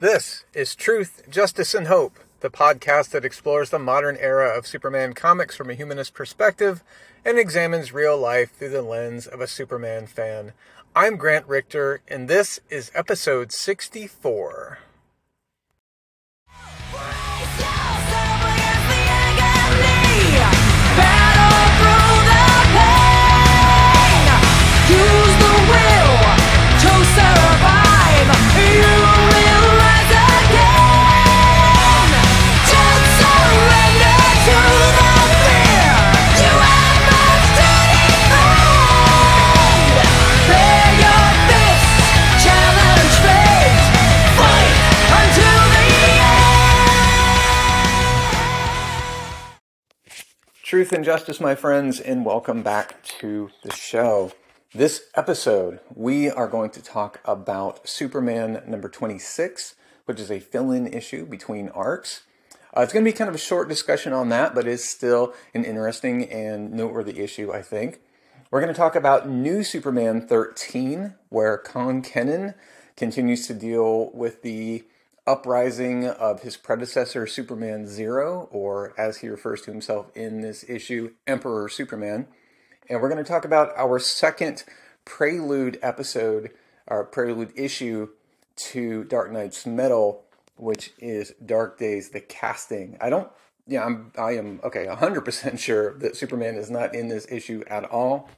This is Truth, Justice, and Hope, the podcast that explores the modern era of Superman comics from a humanist perspective and examines real life through the lens of a Superman fan. I'm Grant Richter, and this is episode 64. Truth and justice, my friends, and welcome back to the show. This episode, we are going to talk about Superman number 26, which is a fill in issue between arcs. Uh, it's going to be kind of a short discussion on that, but it's still an interesting and noteworthy issue, I think. We're going to talk about New Superman 13, where Kong Kenan continues to deal with the uprising of his predecessor, Superman Zero, or as he refers to himself in this issue, Emperor Superman. And we're going to talk about our second prelude episode, our prelude issue to Dark Nights Metal, which is Dark Days, the casting. I don't, yeah, I'm, I am, okay, 100% sure that Superman is not in this issue at all.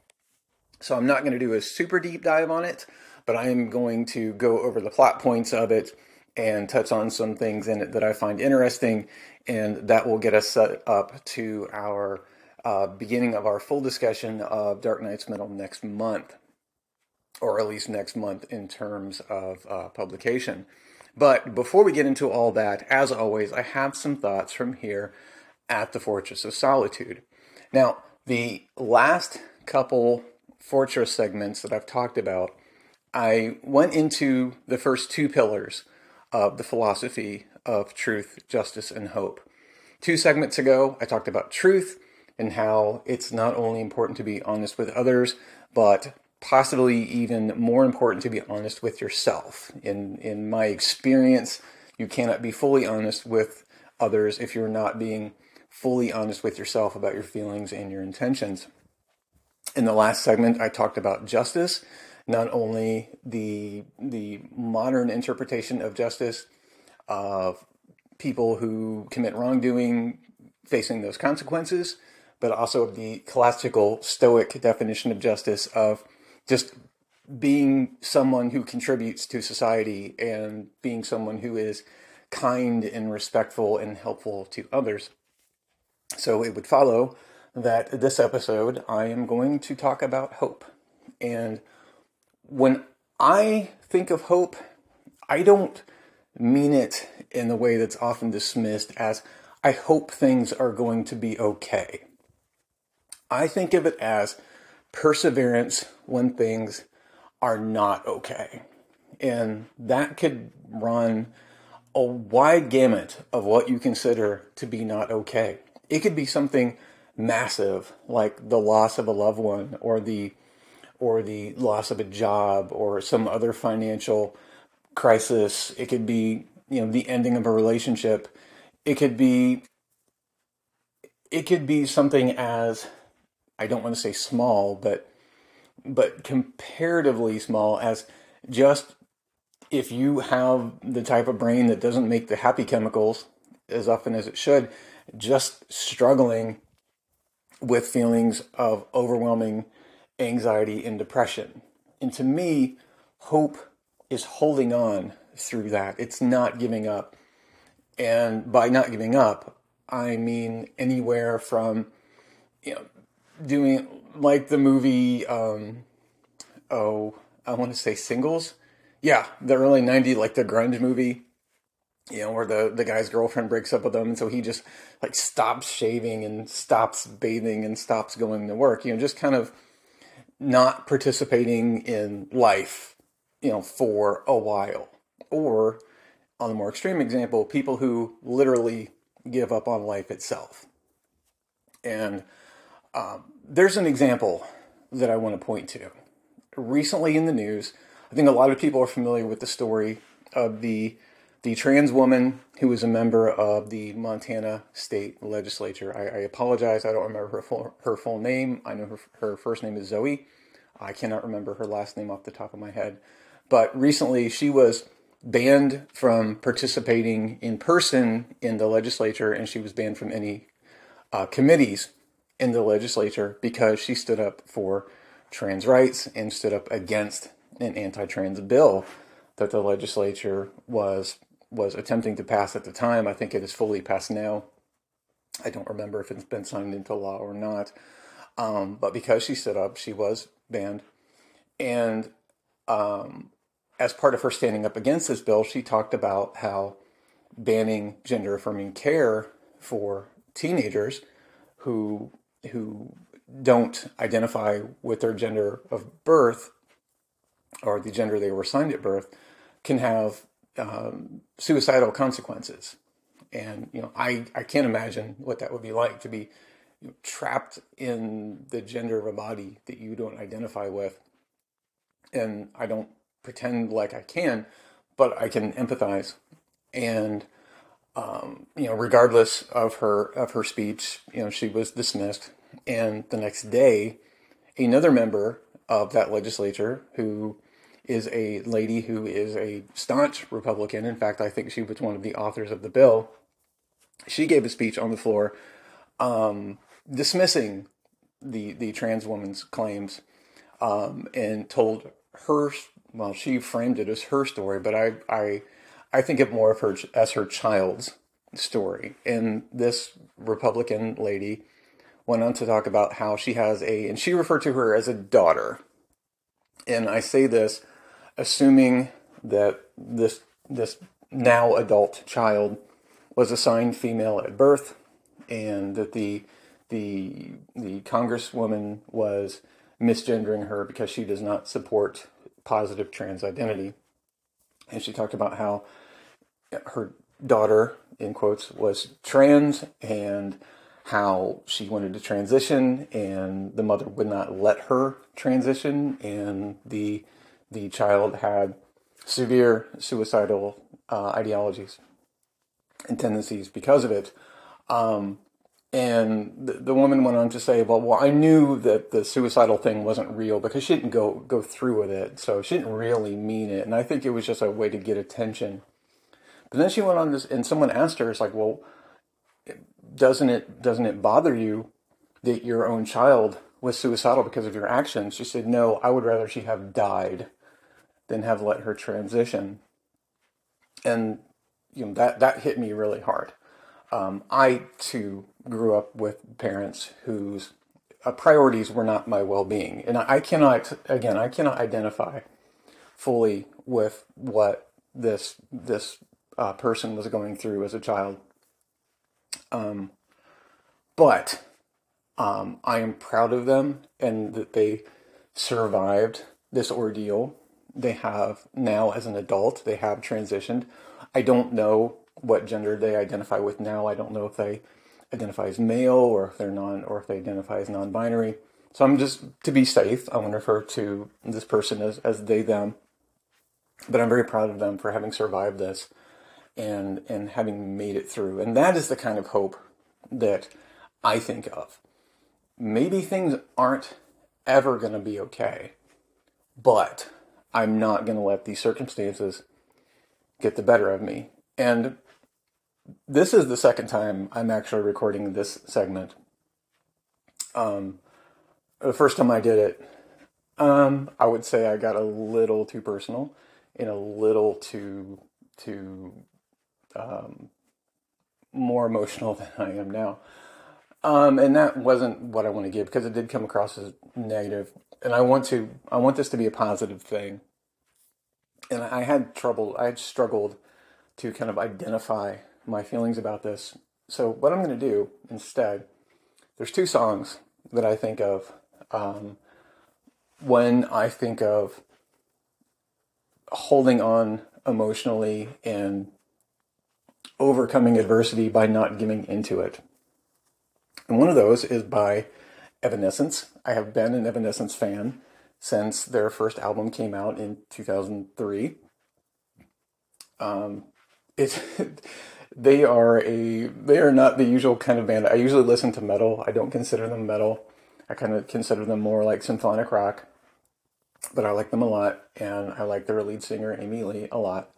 So I'm not going to do a super deep dive on it, but I am going to go over the plot points of it and touch on some things in it that I find interesting, and that will get us set up to our uh, beginning of our full discussion of Dark Nights Metal next month, or at least next month in terms of uh, publication. But before we get into all that, as always, I have some thoughts from here at the Fortress of Solitude. Now, the last couple Fortress segments that I've talked about, I went into the first two pillars of the philosophy of truth, justice, and hope. Two segments ago, I talked about truth and how it's not only important to be honest with others, but possibly even more important to be honest with yourself. In in my experience, you cannot be fully honest with others if you're not being fully honest with yourself about your feelings and your intentions. In the last segment, I talked about justice not only the the modern interpretation of justice of people who commit wrongdoing facing those consequences, but also the classical Stoic definition of justice of just being someone who contributes to society and being someone who is kind and respectful and helpful to others. So it would follow that this episode I am going to talk about hope and when I think of hope, I don't mean it in the way that's often dismissed as I hope things are going to be okay. I think of it as perseverance when things are not okay. And that could run a wide gamut of what you consider to be not okay. It could be something massive like the loss of a loved one or the or the loss of a job or some other financial crisis. It could be, you know, the ending of a relationship. It could be it could be something as I don't want to say small, but but comparatively small as just if you have the type of brain that doesn't make the happy chemicals as often as it should, just struggling with feelings of overwhelming anxiety and depression. And to me, hope is holding on through that. It's not giving up. And by not giving up, I mean anywhere from, you know, doing like the movie, um, oh, I want to say singles. Yeah, the early 90s, like the grunge movie, you know, where the, the guy's girlfriend breaks up with him. And so he just like stops shaving and stops bathing and stops going to work, you know, just kind of not participating in life, you know, for a while. Or on the more extreme example, people who literally give up on life itself. And um, there's an example that I want to point to. Recently in the news, I think a lot of people are familiar with the story of the the trans woman who was a member of the Montana state legislature. I, I apologize, I don't remember her full, her full name. I know her, her first name is Zoe. I cannot remember her last name off the top of my head. But recently she was banned from participating in person in the legislature and she was banned from any uh, committees in the legislature because she stood up for trans rights and stood up against an anti-trans bill that the legislature was was attempting to pass at the time. I think it is fully passed now. I don't remember if it's been signed into law or not. Um, but because she stood up, she was banned. And um, as part of her standing up against this bill, she talked about how banning gender affirming care for teenagers who who don't identify with their gender of birth or the gender they were assigned at birth can have um, suicidal consequences. And you know, I, I can't imagine what that would be like to be you know, trapped in the gender of a body that you don't identify with. And I don't pretend like I can, but I can empathize. And um, you know, regardless of her of her speech, you know, she was dismissed. And the next day, another member of that legislature who is a lady who is a staunch Republican. In fact, I think she was one of the authors of the bill. She gave a speech on the floor um, dismissing the the trans woman's claims um, and told her well she framed it as her story, but I I I think of more of her as her child's story. And this Republican lady went on to talk about how she has a and she referred to her as a daughter. And I say this assuming that this this now adult child was assigned female at birth, and that the the the congresswoman was misgendering her because she does not support positive trans identity, and she talked about how her daughter in quotes was trans and how she wanted to transition and the mother would not let her transition and the the child had severe suicidal uh, ideologies and tendencies because of it. Um, and the, the, woman went on to say, well, well, I knew that the suicidal thing wasn't real because she didn't go, go through with it. So she didn't really mean it. And I think it was just a way to get attention. But then she went on this, and someone asked her, it's like, well, doesn't it, doesn't it bother you that your own child was suicidal because of your actions? She said, no, I would rather she have died than have let her transition. And you know that that hit me really hard. Um, I too grew up with parents whose uh, priorities were not my well-being, and I, I cannot again I cannot identify fully with what this this uh, person was going through as a child. Um, but um, I am proud of them and that they survived this ordeal they have now as an adult, they have transitioned. I don't know what gender they identify with now. I don't know if they identify as male or if they're non or if they identify as non-binary. So I'm just to be safe, I want to refer to this person as, as they them. But I'm very proud of them for having survived this and and having made it through. And that is the kind of hope that I think of. Maybe things aren't ever going to be okay, but I'm not going to let these circumstances get the better of me. And this is the second time I'm actually recording this segment. Um, the first time I did it, um, I would say I got a little too personal and a little too too um, more emotional than I am now. Um, and that wasn't what I want to give because it did come across as negative and I want to I want this to be a positive thing. And I had trouble, I had struggled to kind of identify my feelings about this. So what I'm going to do instead, there's two songs that I think of um, when I think of holding on emotionally and overcoming adversity by not giving into it. And one of those is by Evanescence. I have been an Evanescence fan since their first album came out in 2003. Um, it's they are a they are not the usual kind of band. I usually listen to metal. I don't consider them metal. I kind of consider them more like symphonic rock. But I like them a lot, and I like their lead singer Amy Lee a lot.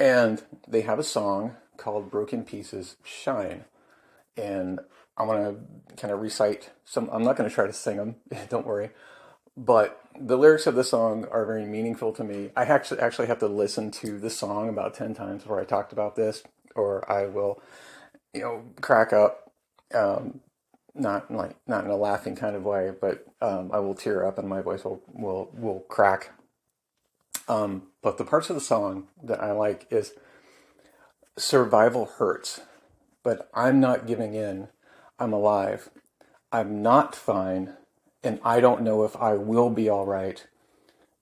And they have a song called "Broken Pieces Shine," and I want to kind of recite some. I'm not going to try to sing them. don't worry. But the lyrics of the song are very meaningful to me. I actually actually have to listen to the song about ten times before I talked about this or I will, you know, crack up. Um, not like not in a laughing kind of way, but um, I will tear up and my voice will will will crack. Um, but the parts of the song that I like is survival hurts, but I'm not giving in. I'm alive. I'm not fine, and I don't know if I will be all right,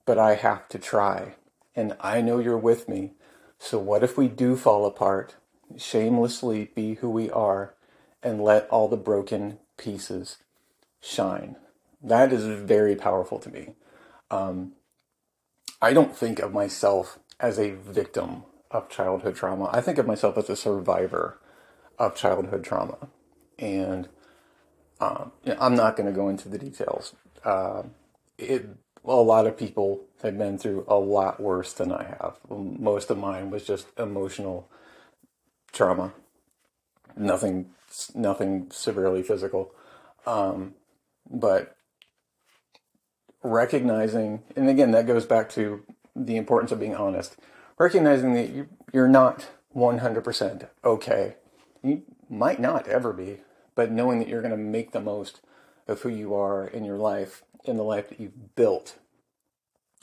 but I have to try. And I know you're with me. So what if we do fall apart? shamelessly be who we are and let all the broken pieces shine. That is very powerful to me. Um, I don't think of myself as a victim of childhood trauma. I think of myself as a survivor of childhood trauma. And um, I'm not going to go into the details. Uh, it, a lot of people have been through a lot worse than I have. Most of mine was just emotional trauma. Nothing, nothing severely physical, um, but recognizing, and again, that goes back to the importance of being honest. Recognizing that you, you're not 100% okay. You might not ever be, but knowing that you're going to make the most of who you are in your life, in the life that you've built,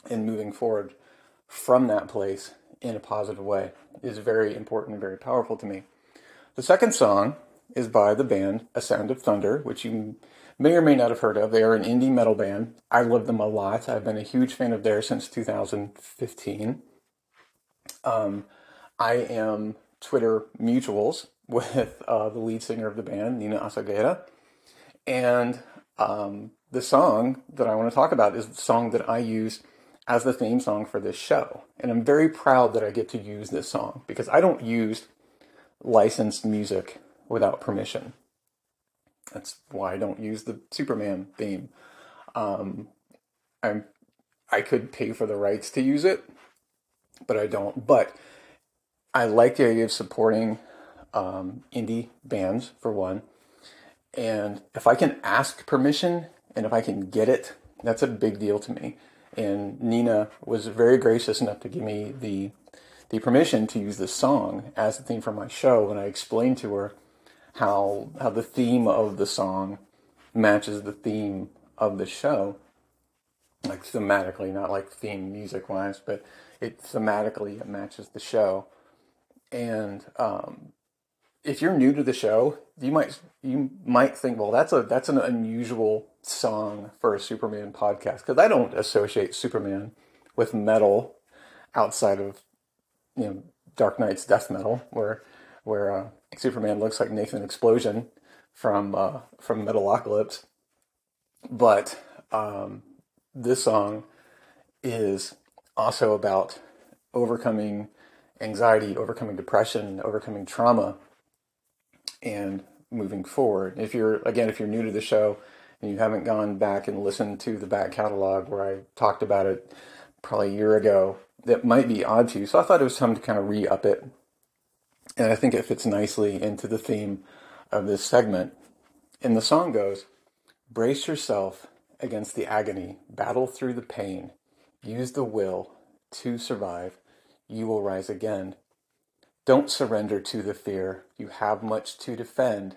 and moving forward from that place in a positive way is very important and very powerful to me. The second song is by the band A Sound of Thunder, which you may or may not have heard of. They are an indie metal band. I love them a lot. I've been a huge fan of theirs since 2015. Um, I am Twitter mutuals with uh, the lead singer of the band, Nina Osegueda. And um, the song that I want to talk about is the song that I use as the theme song for this show. And I'm very proud that I get to use this song because I don't use licensed music without permission. That's why I don't use the Superman theme. Um, I'm I could pay for the rights to use it, but I don't. But I like the idea of supporting um, indie bands for one, and if I can ask permission and if I can get it, that's a big deal to me. And Nina was very gracious enough to give me the the permission to use this song as the theme for my show, and I explained to her how how the theme of the song matches the theme of the show, like thematically, not like theme music wise, but it thematically it matches the show. And um, if you're new to the show, you might you might think, well, that's a that's an unusual song for a Superman podcast because I don't associate Superman with metal outside of you know Dark Nights death metal, where where uh, Superman looks like Nathan Explosion from uh, from Metalocalypse. But um, this song is also about overcoming anxiety, overcoming depression, overcoming trauma, and moving forward. If you're again, if you're new to the show and you haven't gone back and listened to the back catalog where I talked about it probably a year ago, that might be odd to you. So I thought it was time to kind of re up it. And I think it fits nicely into the theme of this segment. And the song goes Brace yourself against the agony, battle through the pain, use the will to survive. You will rise again. Don't surrender to the fear. You have much to defend.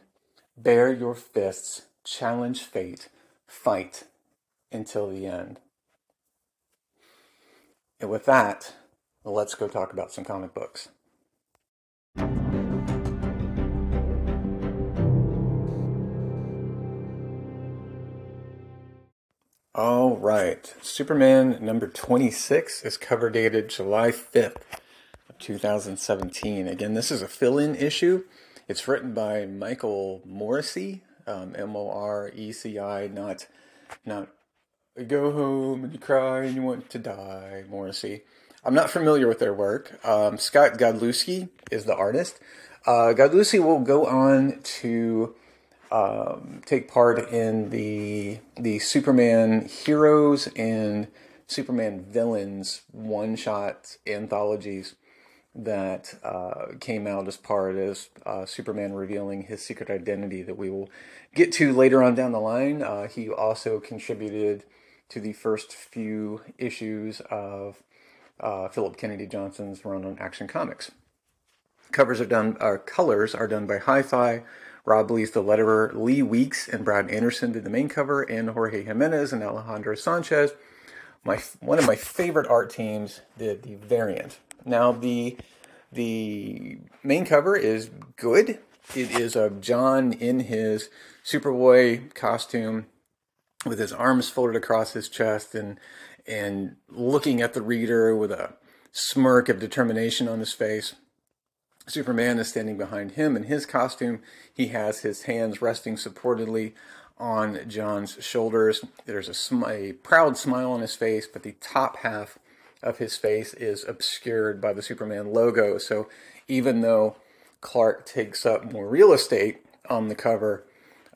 Bare your fists, challenge fate, fight until the end. And with that, let's go talk about some comic books. All right. Superman number 26 is cover dated July 5th of 2017. Again, this is a fill-in issue. It's written by Michael Moreci, um, M-O-R-E-C-I, not not go home and you cry and you want to die, Morrissey. I'm not familiar with their work. Um, Scott Godlewski is the artist. Uh, Godlewski will go on to um, take part in the the Superman Heroes and Superman Villains one shot anthologies that uh, came out as part of uh, Superman revealing his secret identity that we will get to later on down the line. Uh, he also contributed to the first few issues of uh, Phillip Kennedy Johnson's run on Action Comics. Covers are done, our colors are done by Hi-Fi. Rob Leigh's the letterer. Lee Weeks and Brad Anderson did the main cover, and Jorge Jimenez and Alejandro Sanchez. My one of my favorite art teams did the variant. Now the the main cover is good. It is of Jon in his Superboy costume with his arms folded across his chest and and looking at the reader with a smirk of determination on his face. Superman is standing behind him in his costume. He has his hands resting supportedly on Jon's shoulders. There's a, sm- a, proud smile on his face, but the top half of his face is obscured by the Superman logo. So even though Clark takes up more real estate on the cover,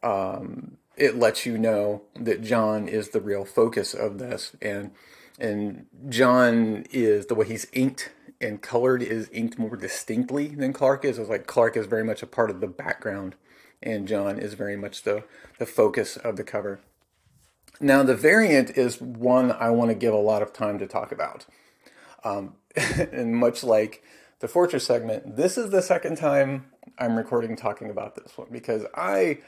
um, it lets you know that Jon is the real focus of this, and and Jon is the way he's inked and colored is inked more distinctly than Clark is. It's like Clark is very much a part of the background, and Jon is very much the the focus of the cover. Now, the variant is one I want to give a lot of time to talk about. Um, and much like the Fortress segment, this is the second time I'm recording talking about this one because I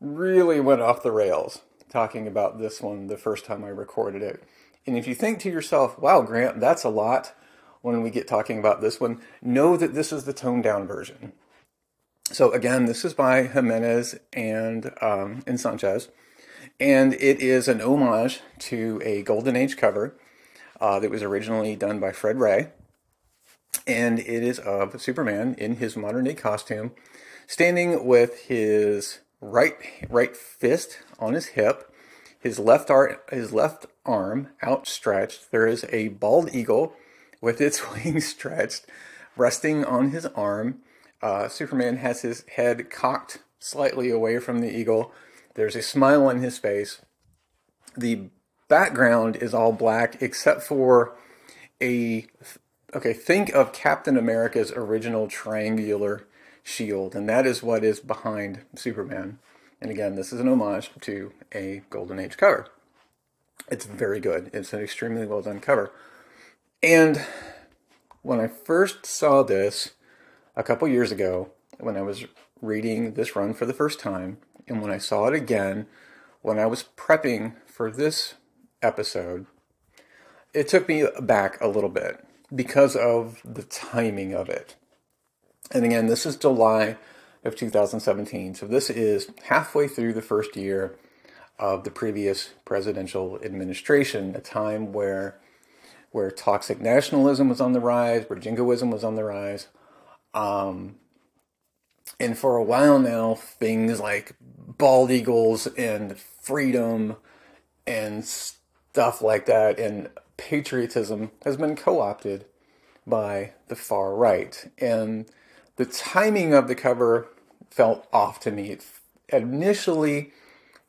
really went off the rails talking about this one the first time I recorded it. And if you think to yourself, wow, Grant, that's a lot when we get talking about this one, know that this is the toned down version. So again, this is by Jimenez and um, and Sanchez, and it is an homage to a Golden Age cover uh, that was originally done by Fred Ray, and it is of Superman in his modern day costume, standing with his right right fist on his hip, his left arm his left arm outstretched. There is a bald eagle with its wings stretched, resting on his arm. Uh, Superman has his head cocked slightly away from the eagle. There's a smile on his face. The background is all black except for a okay, think of Captain America's original triangular shield, and that is what is behind Superman. And again, this is an homage to a Golden Age cover. It's very good. It's an extremely well done cover. And when I first saw this a couple years ago, when I was reading this run for the first time, and when I saw it again when I was prepping for this episode, it took me back a little bit because of the timing of it. And again, this is July of 2017. So this is halfway through the first year of the previous presidential administration, a time where where toxic nationalism was on the rise, where jingoism was on the rise. Um, and for a while now, things like bald eagles and freedom and stuff like that and patriotism has been co opted by the far right. And the timing of the cover felt off to me. It, initially,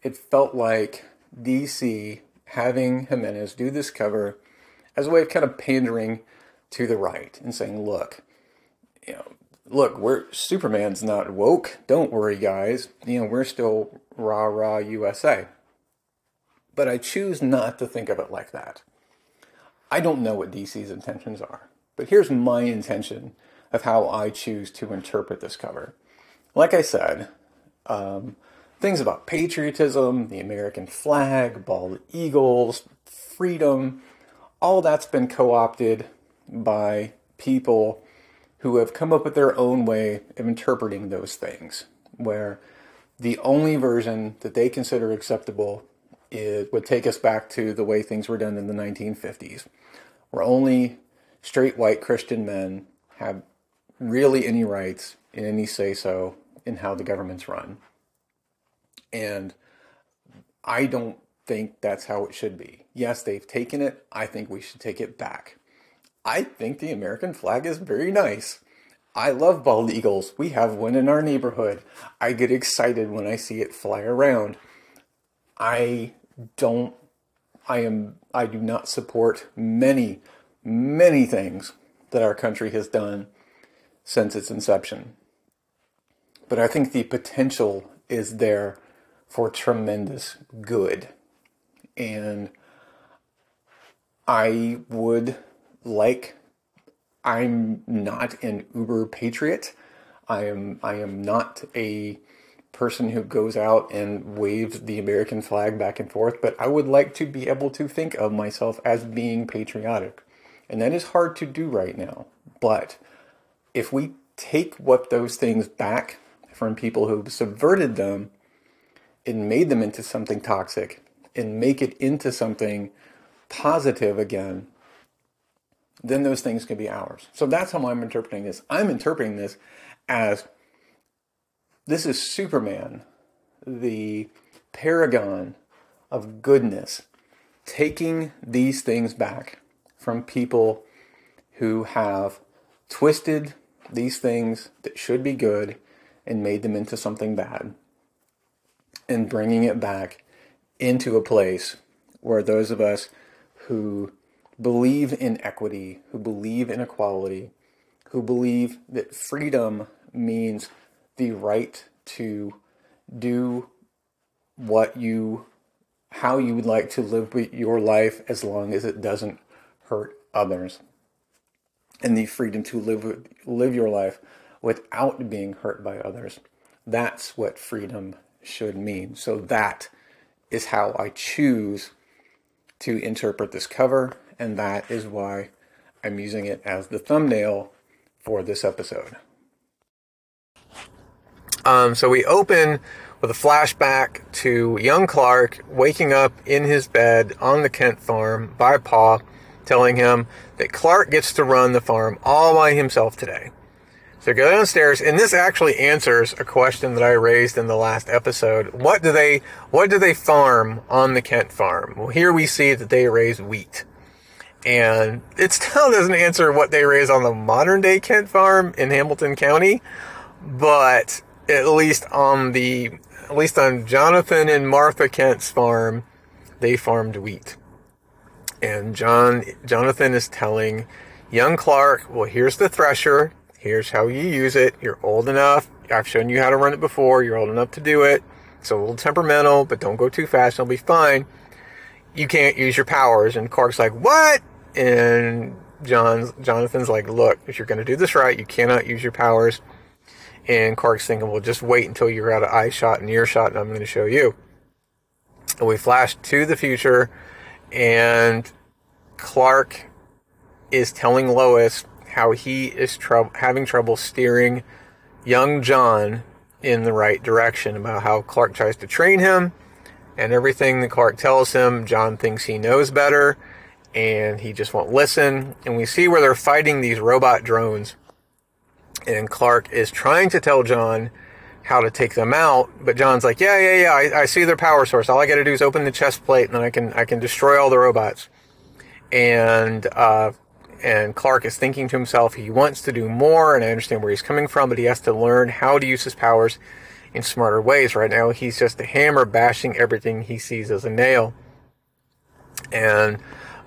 it felt like DC having Jimenez do this cover as a way of kind of pandering to the right and saying, look, you know, look, we're Superman's not woke. Don't worry, guys. You know, we're still rah rah USA. But I choose not to think of it like that. I don't know what DC's intentions are, but here's my intention of how I choose to interpret this cover. Like I said, um, things about patriotism, the American flag, bald eagles, freedom, all that's been co opted by people who have come up with their own way of interpreting those things, where the only version that they consider acceptable is, would take us back to the way things were done in the 1950s, where only straight white Christian men have really any rights and any say so in how the government's run. And I don't think that's how it should be. Yes, they've taken it. I think we should take it back. I think the American flag is very nice. I love bald eagles. We have one in our neighborhood. I get excited when I see it fly around. I don't I am I do not support many many things that our country has done since its inception. But I think the potential is there for tremendous good. And I would like I'm not an uber patriot. I am I am not a person who goes out and waves the American flag back and forth, but I would like to be able to think of myself as being patriotic. And that is hard to do right now. But if we take what those things back from people who subverted them and made them into something toxic and make it into something positive again, then those things can be ours. So that's how I'm interpreting this. I'm interpreting this as this is Superman, the paragon of goodness, taking these things back from people who have twisted these things that should be good and made them into something bad and bringing it back into a place where those of us who believe in equity, who believe in equality, who believe that freedom means the right to do what you how you would like to live your life as long as it doesn't hurt others. And the freedom to live live your life without being hurt by others. That's what freedom should mean. So that is how i choose to interpret this cover and that is why I'm using it as the thumbnail for this episode. Um, so we open with a flashback to young Clark waking up in his bed on the Kent farm by Pa, telling him that Clark gets to run the farm all by himself today. So go downstairs, and this actually answers a question that I raised in the last episode. What do they what do they farm on the Kent farm? Well, here we see that they raise wheat and it still doesn't answer what they raise on the modern day Kent farm in Hamilton County, but at least on the at least on Jonathan and Martha Kent's farm, they farmed wheat. And John Jonathan is telling young Clark, well, here's the thresher. Here's how you use it. You're old enough. I've shown you how to run it before. You're old enough to do it. It's a little temperamental, but don't go too fast. It'll be fine. You can't use your powers. And Clark's like, what? and John's Jonathan's like, look, if you're going to do this right, you cannot use your powers. And Clark's thinking, well, just wait until you're out of eye shot and ear shot, and I'm going to show you. And we flash to the future, and Clark is telling Lois how he is having trouble steering young Jon in the right direction. About how Clark tries to train him, and everything that Clark tells him, Jon thinks he knows better and he just won't listen. And we see where they're fighting these robot drones. And Clark is trying to tell Jon how to take them out, but Jon's like, "Yeah, yeah, yeah. I, I see their power source. All I got to do is open the chest plate, and then I can I can destroy all the robots." And uh, and Clark is thinking to himself, he wants to do more, and I understand where he's coming from, but he has to learn how to use his powers in smarter ways. Right now, he's just a hammer bashing everything he sees as a nail. And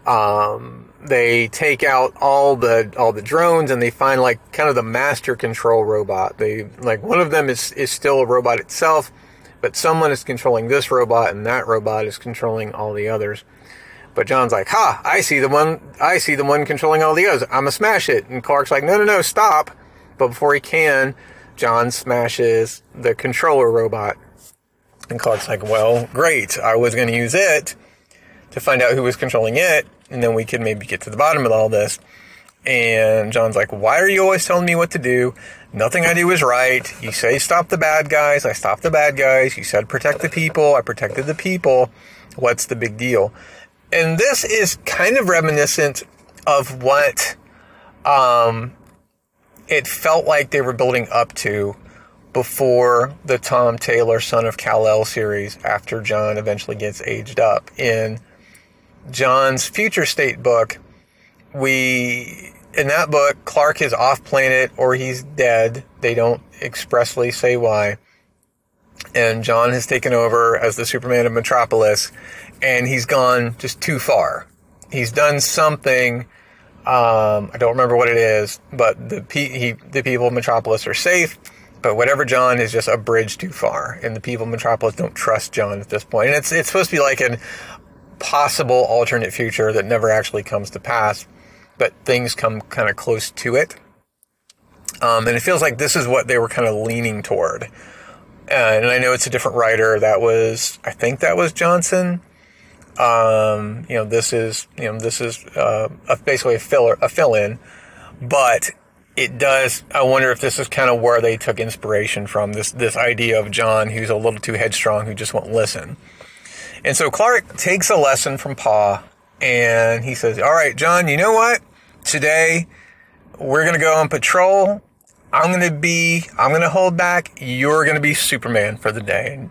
um, they take out all the all the drones and they find like kind of the master control robot. They like one of them is is still a robot itself, but someone is controlling this robot and that robot is controlling all the others. But Jon's like, "Ha! I see the one. I see the one controlling all the others. I'm gonna smash it." And Clark's like, "No, no, no! Stop!" But before he can, Jon smashes the controller robot. And Clark's like, "Well, great. I was gonna use it to find out who was controlling it, and then we could maybe get to the bottom of all this. And Jon's like, Why are you always telling me what to do? Nothing I do is right. You say stop the bad guys, I stop the bad guys. You said protect the people, I protected the people. What's the big deal? And this is kind of reminiscent of what um, it felt like they were building up to before the Tom Taylor Son of Kal-El series after Jon eventually gets aged up. In Jon's future state book, we in that book, Clark is off planet or he's dead. They don't expressly say why. And Jon has taken over as the Superman of Metropolis, and he's gone just too far. He's done something. Um, I don't remember what it is, but the he, the people of Metropolis are safe. But whatever Jon is just a bridge too far, and the people of Metropolis don't trust Jon at this point. And it's it's supposed to be like an possible alternate future that never actually comes to pass but things come kind of close to it. Um, and it feels like this is what they were kind of leaning toward. Uh, and I know it's a different writer. That was, I think that was Johnson. Um, you know, this is, you know, this is uh, a, basically a filler, a fill-in, but it does. I wonder if this is kind of where they took inspiration from this this idea of Jon, who's a little too headstrong, who just won't listen. And so Clark takes a lesson from Pa and he says, All right, Jon, you know what? Today we're going to go on patrol. I'm going to be, I'm going to hold back. You're going to be Superman for the day.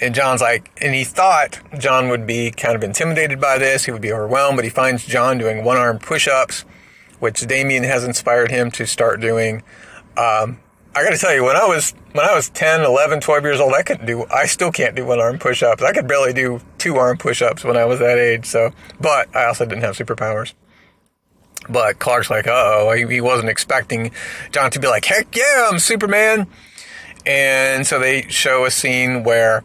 And, Jon's like, and he thought Jon would be kind of intimidated by this. He would be overwhelmed, but he finds Jon doing one arm push ups, which Damian has inspired him to start doing. Um, I got to tell you, when I was when I was 10, 11, 12 years old, I couldn't do. I still can't do one arm push ups. I could barely do two arm push ups when I was that age. So, but I also didn't have superpowers. But Clark's like, oh, he wasn't expecting Jon to be like, heck yeah, I'm Superman. And so they show a scene where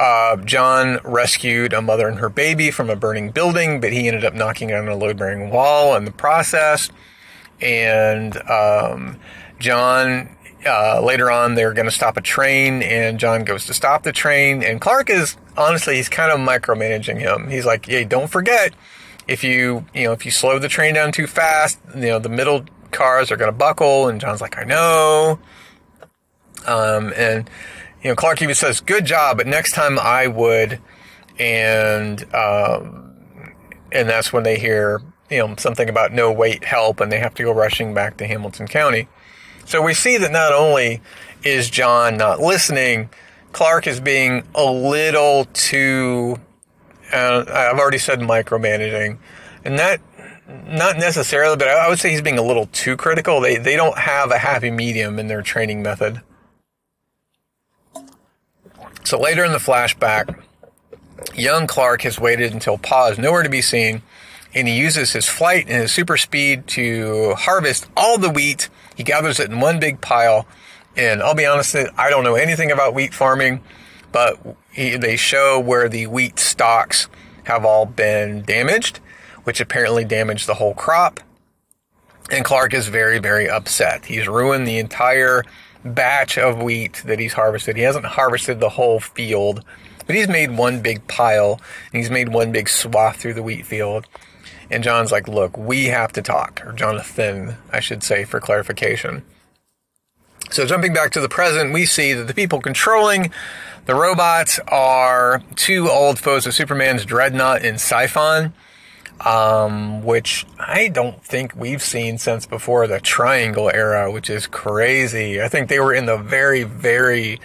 uh, Jon rescued a mother and her baby from a burning building, but he ended up knocking on a load bearing wall in the process. And um, Jon uh, later on, they're going to stop a train, and Jon goes to stop the train. And Clark is honestly, he's kind of micromanaging him. He's like, "Hey, don't forget, if you you know if you slow the train down too fast, you know the middle cars are going to buckle." And Jon's like, "I know." Um, and you know, Clark even says, "Good job, but next time I would." And um, and that's when they hear you know something about no wait help, and they have to go rushing back to Hamilton County. So we see that not only is Jon not listening, Clark is being a little too, uh, I've already said micromanaging, and that not necessarily, but I would say he's being a little too critical. They they don't have a happy medium in their training method. So later in the flashback, young Clark has waited until Pa is nowhere to be seen, and he uses his flight and his super speed to harvest all the wheat he gathers it in one big pile. And I'll be honest, I don't know anything about wheat farming, but he, they show where the wheat stalks have all been damaged, which apparently damaged the whole crop. And Clark is very, very upset. He's ruined the entire batch of wheat that he's harvested. He hasn't harvested the whole field, but he's made one big pile and he's made one big swath through the wheat field. And John's like, look, we have to talk, or Jonathan, I should say, for clarification. So jumping back to the present, we see that the people controlling the robots are two old foes of Superman's Dreadnaught and Psi-Phon, um, which I don't think we've seen since before the Triangle era, which is crazy. I think they were in the very, very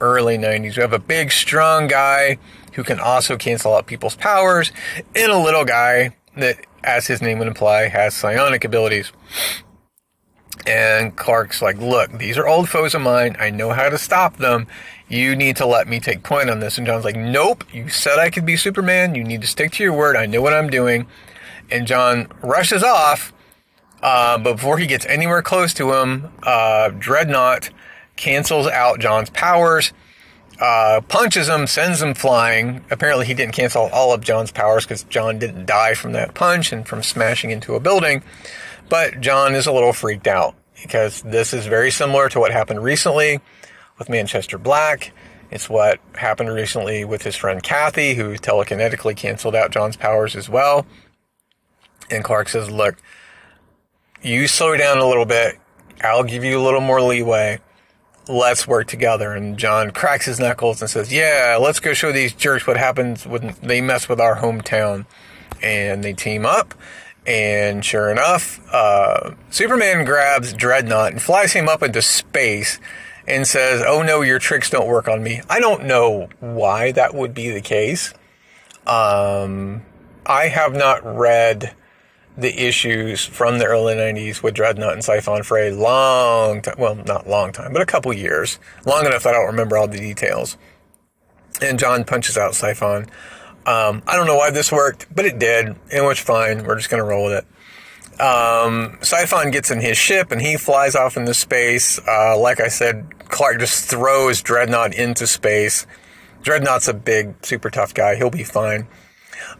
early 90s. We have a big, strong guy who can also cancel out people's powers, and a little guy that, as his name would imply, has psionic abilities. And Clark's like, look, these are old foes of mine. I know how to stop them. You need to let me take point on this. And Jon's like, nope, you said I could be Superman. You need to stick to your word. I know what I'm doing. And Jon rushes off. Uh, but before he gets anywhere close to him, uh, Dreadnaught cancels out Jon's powers uh, punches him, sends him flying. Apparently, he didn't cancel all of Jon's powers because Jon didn't die from that punch and from smashing into a building. But Jon is a little freaked out because this is very similar to what happened recently with Manchester Black. It's what happened recently with his friend Kathy, who telekinetically canceled out Jon's powers as well. And Clark says, Look, you slow down a little bit. I'll give you a little more leeway let's work together. And Jon cracks his knuckles and says, yeah, let's go show these jerks what happens when they mess with our hometown. And they team up. And sure enough, uh, Superman grabs Dreadnaught and flies him up into space and says, Oh no, your tricks don't work on me. I don't know why that would be the case. Um, I have not read the issues from the early 90s with Dreadnaught and Psi-Phon for a long time. Well, not long time, but a couple years. Long enough that I don't remember all the details. And Jon punches out Psi-Phon. Um, I don't know why this worked, but it did. And it was fine. We're just going to roll with it. Um, Psi-Phon gets in his ship and he flies off into space. Uh, like I said, Clark just throws Dreadnaught into space. Dreadnaught's a big, super tough guy. He'll be fine.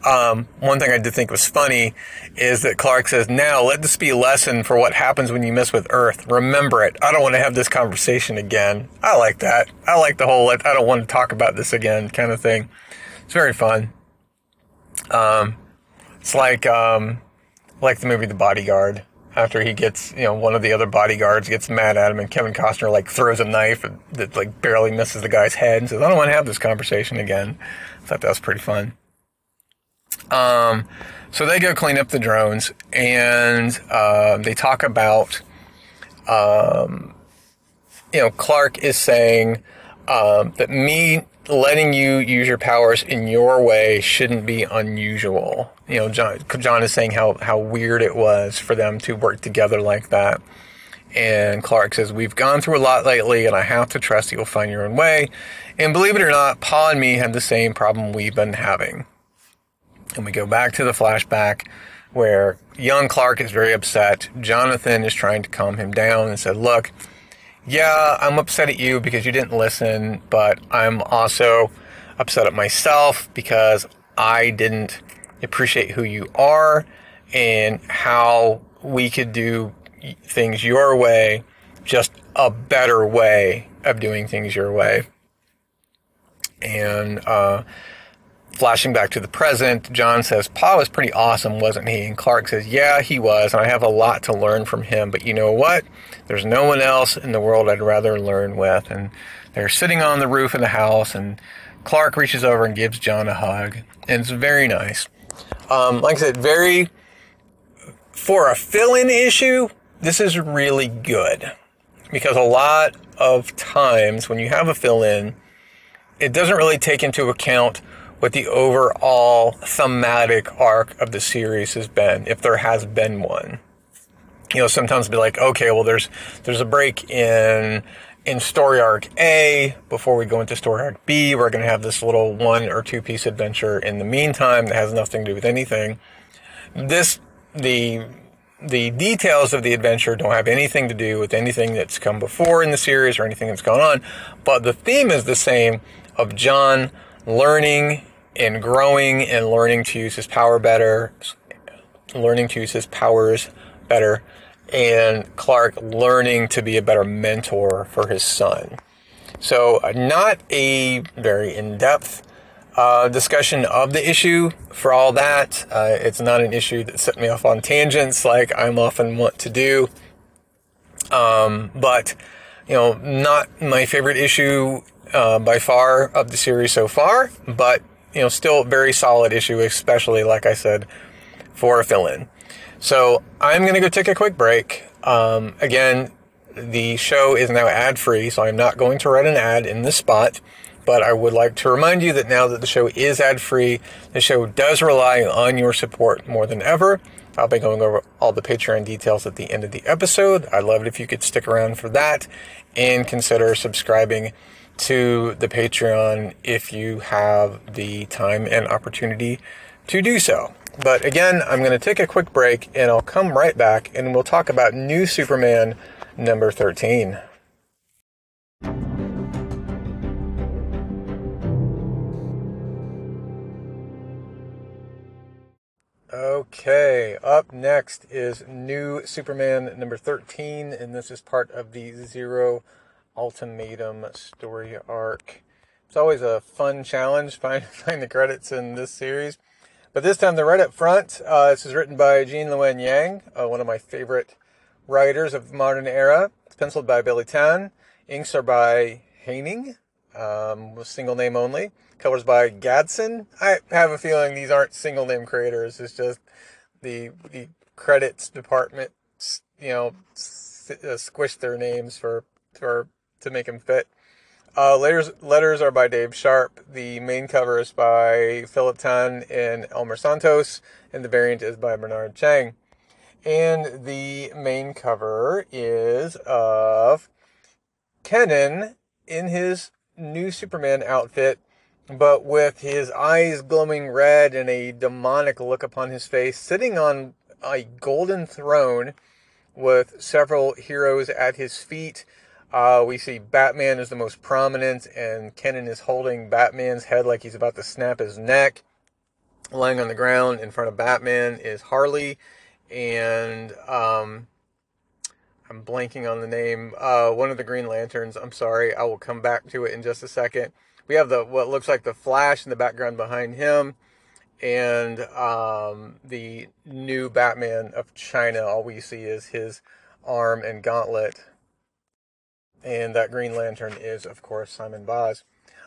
Um, one thing I did think was funny is that Clark says, Now let this be a lesson for what happens when you mess with Earth. Remember it. I don't want to have this conversation again. I like that. I like the whole, I don't want to talk about this again kind of thing. It's very fun. Um, it's like, um, like the movie The Bodyguard. After he gets, you know, one of the other bodyguards gets mad at him, and Kevin Costner like throws a knife that like barely misses the guy's head and says, "I don't want to have this conversation again." I thought that was pretty fun. Um, so they go clean up the drones and uh, they talk about, um, you know, Clark is saying um, that me letting you use your powers in your way shouldn't be unusual. You know, Jon, Jon is saying how, how weird it was for them to work together like that. And Clark says, We've gone through a lot lately, and I have to trust you'll find your own way. And believe it or not, Pa and me had the same problem we've been having. And we go back to the flashback where young Clark is very upset. Jonathan is trying to calm him down and said, Look, yeah, I'm upset at you because you didn't listen, but I'm also upset at myself because I didn't appreciate who you are and how we could do things your way, just a better way of doing things your way. And uh, Flashing back to the present, Jon says, Pa was pretty awesome, wasn't he? And Clark says, Yeah, he was, and I have a lot to learn from him. But you know what? There's no one else in the world I'd rather learn with. And they're sitting on the roof of the house, and Clark reaches over and gives Jon a hug. And it's very nice. Um, like I said, very, for a fill in issue, this is really good. Because a lot of times when you have a fill in, it doesn't really take into account what the overall thematic arc of the series has been, if there has been one. You know, sometimes be like, okay, well, there's there's a break in in story arc A before we go into story arc B. We're going to have this little one or two piece adventure in the meantime that has nothing to do with anything. This the the details of the adventure don't have anything to do with anything that's come before in the series or anything that's gone on, but the theme is the same of Jon learning and growing and learning to use his power better, learning to use his powers better, and Clark learning to be a better mentor for his son. So, uh, not a very in depth uh, discussion of the issue for all that. Uh, it's not an issue that set me off on tangents like I'm often want to do. Um, but, you know, not my favorite issue uh, by far of the series so far, but you know still very solid issue, especially like I said for a fill-in. So I'm going to go take a quick break. Um, again, the show is now ad free, so I'm not going to write an ad in this spot. But I would like to remind you that now that the show is ad free, the show does rely on your support more than ever. I'll be going over all the Patreon details at the end of the episode. I'd love it if you could stick around for that and consider subscribing to the Patreon if you have the time and opportunity to do so. But again, I'm going to take a quick break and I'll come right back and we'll talk about New Superman number 13. Okay, up next is New Superman number 13, and this is part of the Zero ultimatum story arc. It's always a fun challenge find find the credits in this series, but this time they're right up front. Uh, this is written by Gene Luen Yang, uh, one of my favorite writers of modern era. It's penciled by Billy Tan. Inks are by Haining, um, single name only. Colors by Gadson. I have a feeling these aren't single name creators. It's just the the credits department, you know, uh, squish their names for for to make him fit. Uh, letters, letters are by Dave Sharpe. The main cover is by Philip Tan and Elmer Santos, and the variant is by Bernard Chang. And the main cover is of Kenan in his new Superman outfit, but with his eyes glowing red and a demonic look upon his face, sitting on a golden throne with several heroes at his feet. Uh, we see Batman is the most prominent, and Kenan is holding Batman's head like he's about to snap his neck. Lying on the ground in front of Batman is Harley, and um, I'm blanking on the name. Uh, one of the Green Lanterns. I'm sorry. I will come back to it in just a second. We have the what looks like the Flash in the background behind him, and um, the new Batman of China. All we see is his arm and gauntlet, and that Green Lantern is, of course, Simon Baz.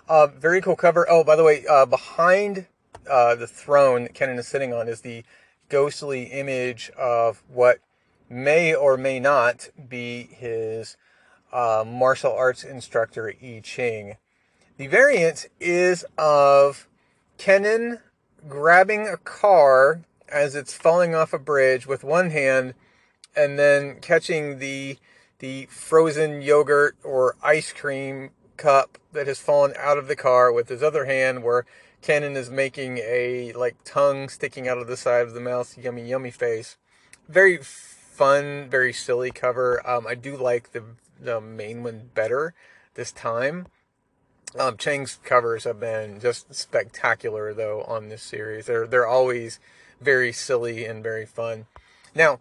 Uh, very cool cover. Oh, by the way, uh, behind uh, the throne Kenan is sitting on is the ghostly image of what may or may not be his uh, martial arts instructor, I Ching. The variant is of Kenan grabbing a car as it's falling off a bridge with one hand and then catching the the frozen yogurt or ice cream cup that has fallen out of the car with his other hand where Kenan is making a like tongue sticking out of the side of the mouth, yummy, yummy face. Very fun, very silly cover. Um, I do like the the main one better this time. Um, Chiang's covers have been just spectacular though on this series. They're they're always very silly and very fun. Now,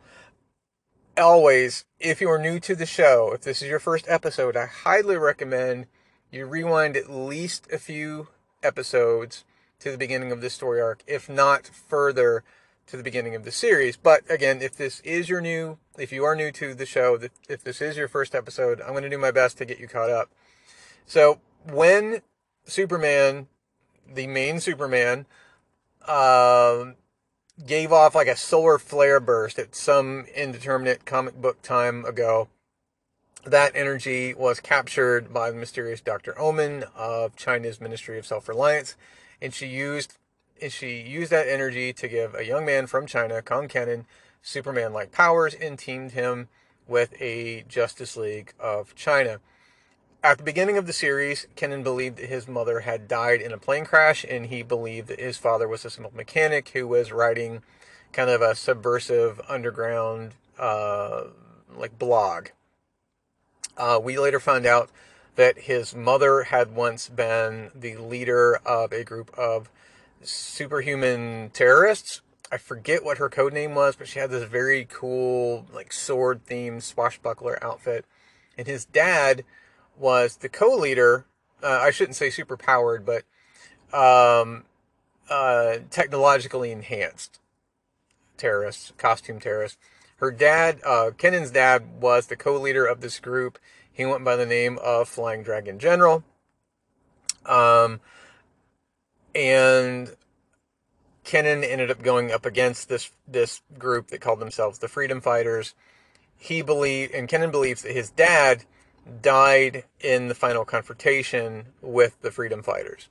always, if you are new to the show, if this is your first episode, I highly recommend you rewind at least a few episodes to the beginning of this story arc, if not further to the beginning of the series. But again, if this is your new, if you are new to the show, if this is your first episode, I'm going to do my best to get you caught up. So when Superman, the main Superman, um, gave off like a solar flare burst at some indeterminate comic book time ago, that energy was captured by the mysterious Dr. Omen of China's Ministry of Self-Reliance, and she used and she used that energy to give a young man from China, Kong Kenan, Superman-like powers and teamed him with a Justice League of China. At the beginning of the series, Kenan believed that his mother had died in a plane crash, and he believed that his father was a simple mechanic who was writing kind of a subversive underground uh, like blog uh, we later found out that his mother had once been the leader of a group of superhuman terrorists. I forget what her code name was, but she had this very cool, like sword themed swashbuckler outfit. And his dad was the co leader. Uh, I shouldn't say super powered, but um, uh, technologically enhanced terrorists, costume terrorists. Her dad, uh, Kenan's dad, was the co-leader of this group. He went by the name of Flying Dragon General. Um, and Kenan ended up going up against this this group that called themselves the Freedom Fighters. He believed, and Kenan believes that his dad died in the final confrontation with the Freedom Fighters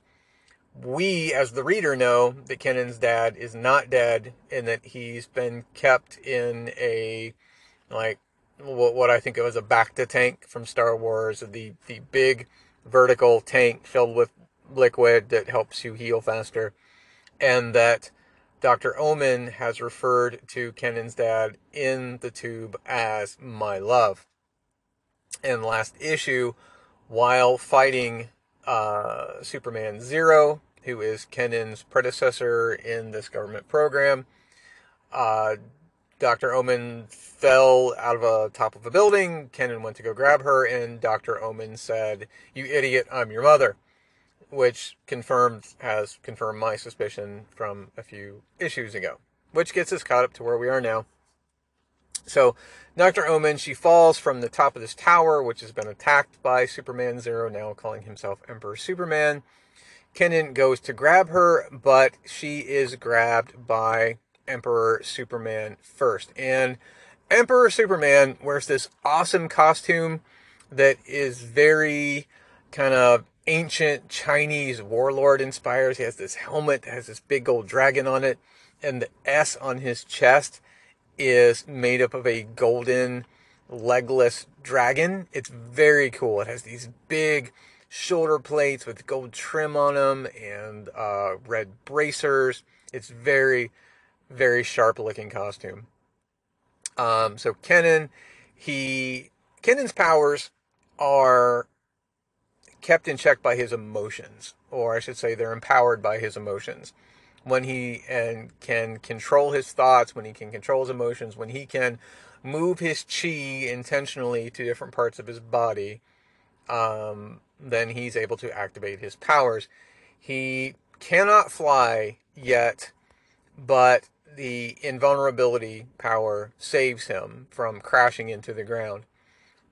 we, as the reader, know that Kenan's dad is not dead and that he's been kept in a, like, what, what I think of as a bacta tank from Star Wars, the, the big vertical tank filled with liquid that helps you heal faster. And that Dr. Omen has referred to Kenan's dad in the tube as my love. And last issue, while fighting uh, Superman Zero, who is Kenan's predecessor in this government program. Uh, Dr. Omen fell out of a top of a building. Kenan went to go grab her, and Dr. Omen said, "You idiot! I'm your mother," which confirmed has confirmed my suspicion from a few issues ago. Which gets us caught up to where we are now. So, Dr. Omen, she falls from the top of this tower, which has been attacked by Superman Zero, now calling himself Emperor Superman. Kenan goes to grab her, but she is grabbed by Emperor Superman first. And Emperor Superman wears this awesome costume that is very kind of ancient Chinese warlord inspired. He has this helmet that has this big gold dragon on it, and the S on his chest is made up of a golden legless dragon. It's very cool. It has these big shoulder plates with gold trim on them and uh, red bracers. It's very, very sharp looking costume. Um, so Kenan, he Kenan's powers are kept in check by his emotions, or I should say, they're empowered by his emotions. When he and can control his thoughts, when he can control his emotions, when he can move his chi intentionally to different parts of his body, um, then he's able to activate his powers. He cannot fly yet, but the invulnerability power saves him from crashing into the ground.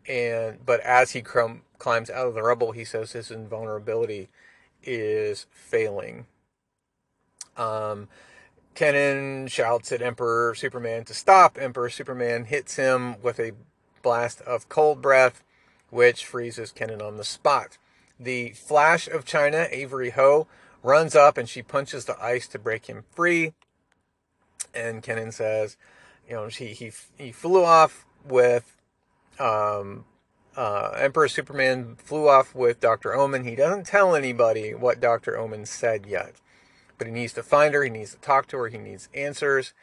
And but as he crum- climbs out of the rubble, he says his invulnerability is failing. Um, Kenan shouts at Emperor Superman to stop. Emperor Superman hits him with a blast of cold breath, which freezes Kenan on the spot. The Flash of China, Avery Ho, runs up and she punches the ice to break him free. And Kenan says, you know, he he he flew off with um, uh, Emperor Superman flew off with Dr. Omen. He doesn't tell anybody what Dr. Omen said yet, but he needs to find her. He needs to talk to her. He needs answers.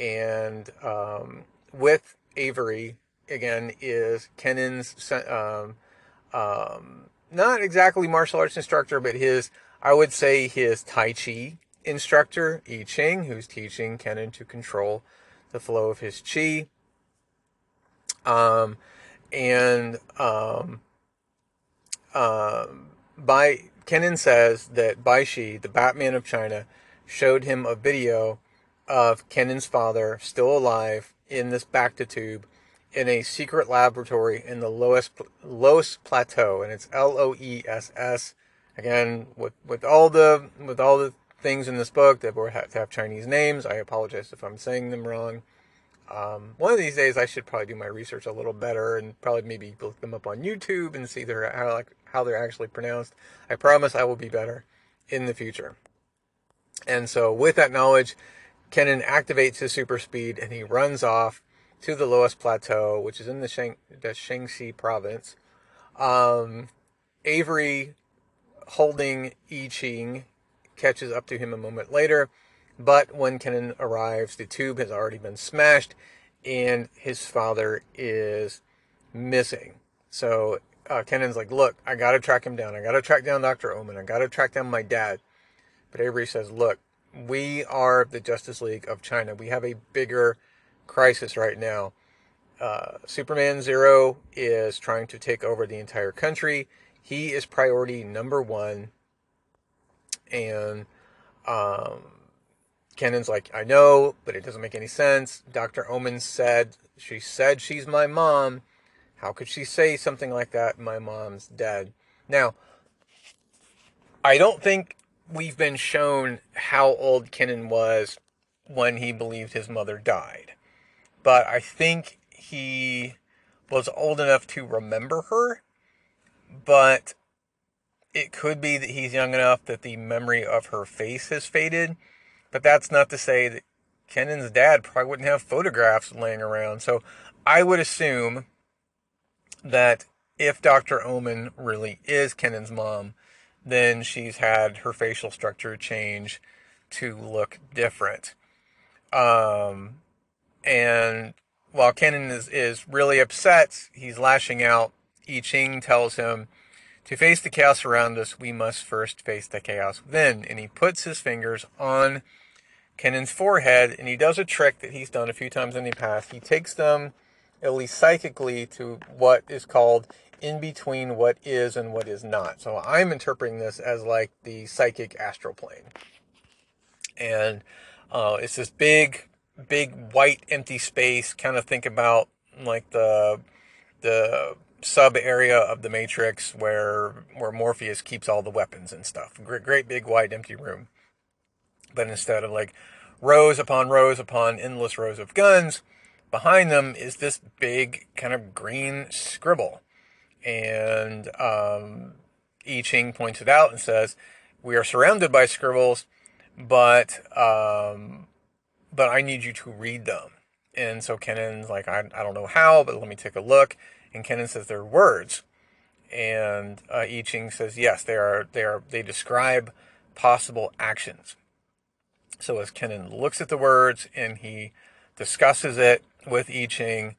And um, with Avery, again, is Kenan's um, um, not exactly martial arts instructor, but his, I would say, his Tai Chi instructor, I Ching, who's teaching Kenan to control the flow of his chi. Um, and um, uh, by Kenan says that Baishi, the Batman of China, showed him a video of Kenan's father still alive in this Bacta tube in a secret laboratory in the Loess Loess Plateau, and it's L O E S S. Again, with with all the with all the things in this book that have to have Chinese names, I apologize if I'm saying them wrong. Um, one of these days, I should probably do my research a little better and probably maybe look them up on YouTube and see their how like how they're actually pronounced. I promise I will be better in the future. And so, with that knowledge, Kenan activates his super speed and he runs off to the Loess Plateau, which is in the Shang the Shaanxi province. Um, Avery, holding I Ching, catches up to him a moment later but when Kenan arrives, the tube has already been smashed and his father is missing. So uh, Kenan's like, Look, I got to track him down. I got to track down Dr. Omen. I got to track down my dad. But Avery says, Look, we are the Justice League of China. We have a bigger crisis right now. Uh, Superman Zero is trying to take over the entire country. He is priority number one. And um, Kenan's like, I know, but it doesn't make any sense. Dr. Omen said, she said she's my mom. How could she say something like that? My mom's dead. Now, I don't think we've been shown how old Kenan was when he believed his mother died. But I think he was old enough to remember her. But it could be that he's young enough that the memory of her face has faded but that's not to say that Kenan's dad probably wouldn't have photographs laying around. So I would assume that if Dr. Omen really is Kenan's mom, then she's had her facial structure change to look different. Um, and while Kenan is, is really upset, he's lashing out. I Ching tells him, to face the chaos around us, we must first face the chaos within. And he puts his fingers on Kenan's forehead, and he does a trick that he's done a few times in the past. He takes them, at least psychically, to what is called in between what is and what is not. So I'm interpreting this as like the psychic astral plane. And uh, it's this big, big white empty space. Kind of think about like the the sub area of the Matrix where where Morpheus keeps all the weapons and stuff. Great, great big white empty room. But instead of like rows upon rows upon endless rows of guns, behind them is this big kind of green scribble. And um, I Ching points it out and says, "We are surrounded by scribbles, but um, but I need you to read them." And so Kenan's like, I, I don't know how, but let me take a look. And Kenan says they're words. And uh, I Ching says, yes, they are, they are, they describe possible actions. So as Kenan looks at the words and he discusses it with I Ching,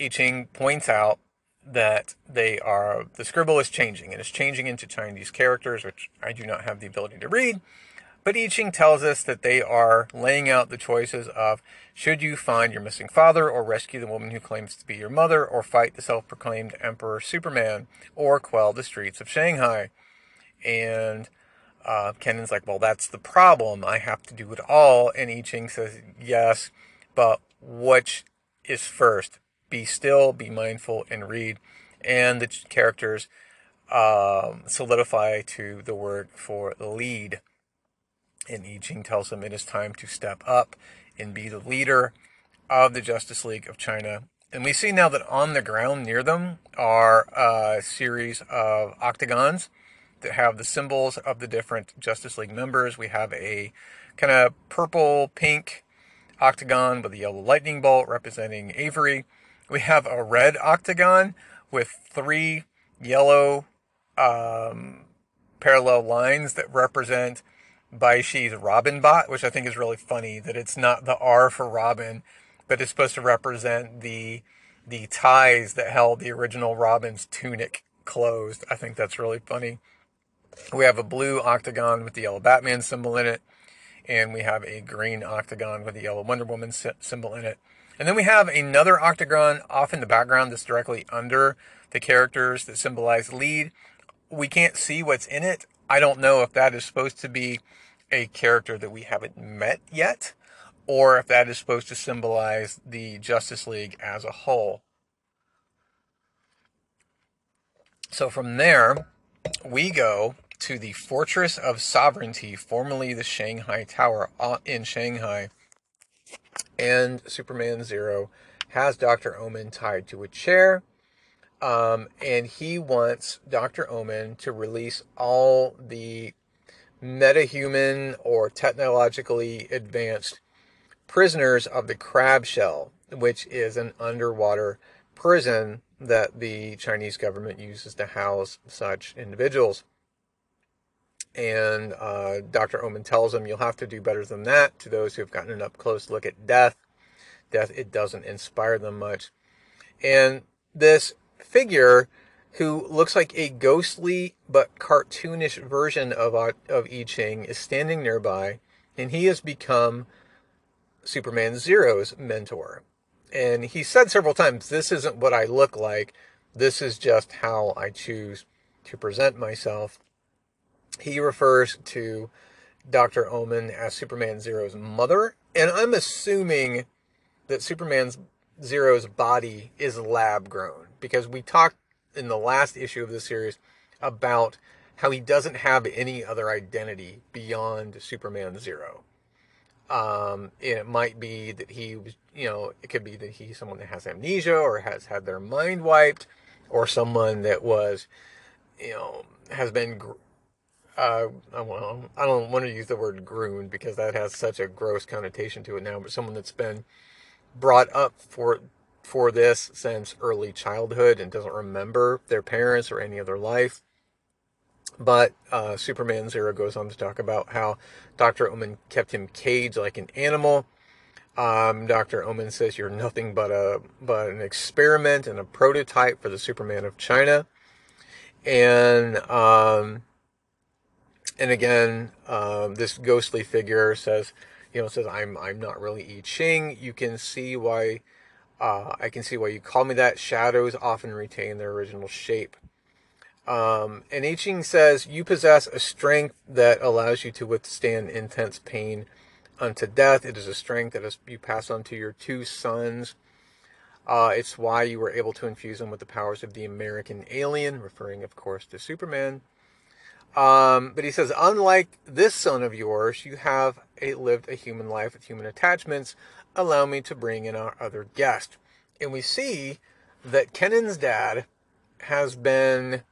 I Ching points out that they are, the scribble is changing and it's changing into Chinese characters, which I do not have the ability to read. But I Ching tells us that they are laying out the choices of should you find your missing father or rescue the woman who claims to be your mother or fight the self-proclaimed emperor Superman or quell the streets of Shanghai. And uh, Kenan's like, well, that's the problem. I have to do it all. And I Ching says, yes, but which is first? Be still, be mindful, and read. And the characters um, solidify to the word for lead. And I Ching tells him it is time to step up and be the leader of the Justice League of China. And we see now that on the ground near them are a series of octagons that have the symbols of the different Justice League members. We have a kind of purple pink octagon with a yellow lightning bolt representing Avery. We have a red octagon with three yellow um, parallel lines that represent Baishi's Robin bot, which I think is really funny that it's not the R for Robin, but it's supposed to represent the the ties that held the original Robin's tunic closed. I think that's really funny. We have a blue octagon with the yellow Batman symbol in it, and we have a green octagon with the yellow Wonder Woman symbol in it. And then we have another octagon off in the background that's directly under the characters that symbolize lead. We can't see what's in it. I don't know if that is supposed to be a character that we haven't met yet, or if that is supposed to symbolize the Justice League as a whole. So from there, we go to the Fortress of Sovereignty, formerly the Shanghai Tower uh, in Shanghai. And Superman Zero has Dr. Omen tied to a chair. Um, and he wants Dr. Omen to release all the metahuman or technologically advanced prisoners of the crab shell, which is an underwater prison that the Chinese government uses to house such individuals. And uh, Dr. Omen tells him, You'll have to do better than that to those who have gotten an up close look at death. Death, it doesn't inspire them much. And this figure who looks like a ghostly but cartoonish version of, of I Ching, is standing nearby, and he has become Superman Zero's mentor. And he said several times, This isn't what I look like, this is just how I choose to present myself. He refers to Dr. Omen as Superman Zero's mother, and I'm assuming that Superman Zero's body is lab grown because we talked in the last issue of this series about how he doesn't have any other identity beyond Superman Zero. Um, it might be that he was, you know, it could be that he's someone that has amnesia or has had their mind wiped, or someone that was, you know, has been. Uh, well, I don't want to use the word groomed because that has such a gross connotation to it now, but someone that's been brought up for for this since early childhood and doesn't remember their parents or any of their life. But uh, Superman Zero goes on to talk about how Dr. Omen kept him caged like an animal. Um, Dr. Omen says you're nothing but a but an experiment and a prototype for the Superman of China. And um, and again, um, this ghostly figure says, you know, says I'm I'm not really I Ching. You can see why uh, I can see why you call me that. Shadows often retain their original shape. Um, and I Ching says, You possess a strength that allows you to withstand intense pain unto death. It is a strength that is, you pass on to your two sons. Uh, it's why you were able to infuse them with the powers of the American alien, referring, of course, to Superman. Um, but he says, unlike this son of yours, you have a, lived a human life with human attachments, allow me to bring in our other guest. And we see that Kenan's dad has been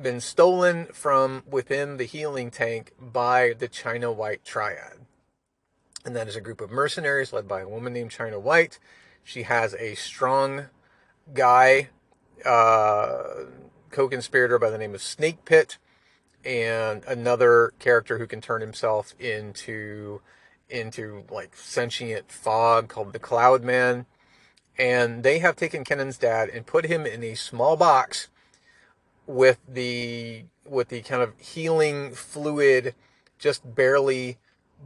been stolen from within the healing tank by the China White Triad. and that is a group of mercenaries led by a woman named China White. She has a strong guy, uh, co-conspirator by the name of Snake Pit, and another character who can turn himself into into like sentient fog called the Cloud Man. And they have taken Kenan's dad and put him in a small box with the with the kind of healing fluid just barely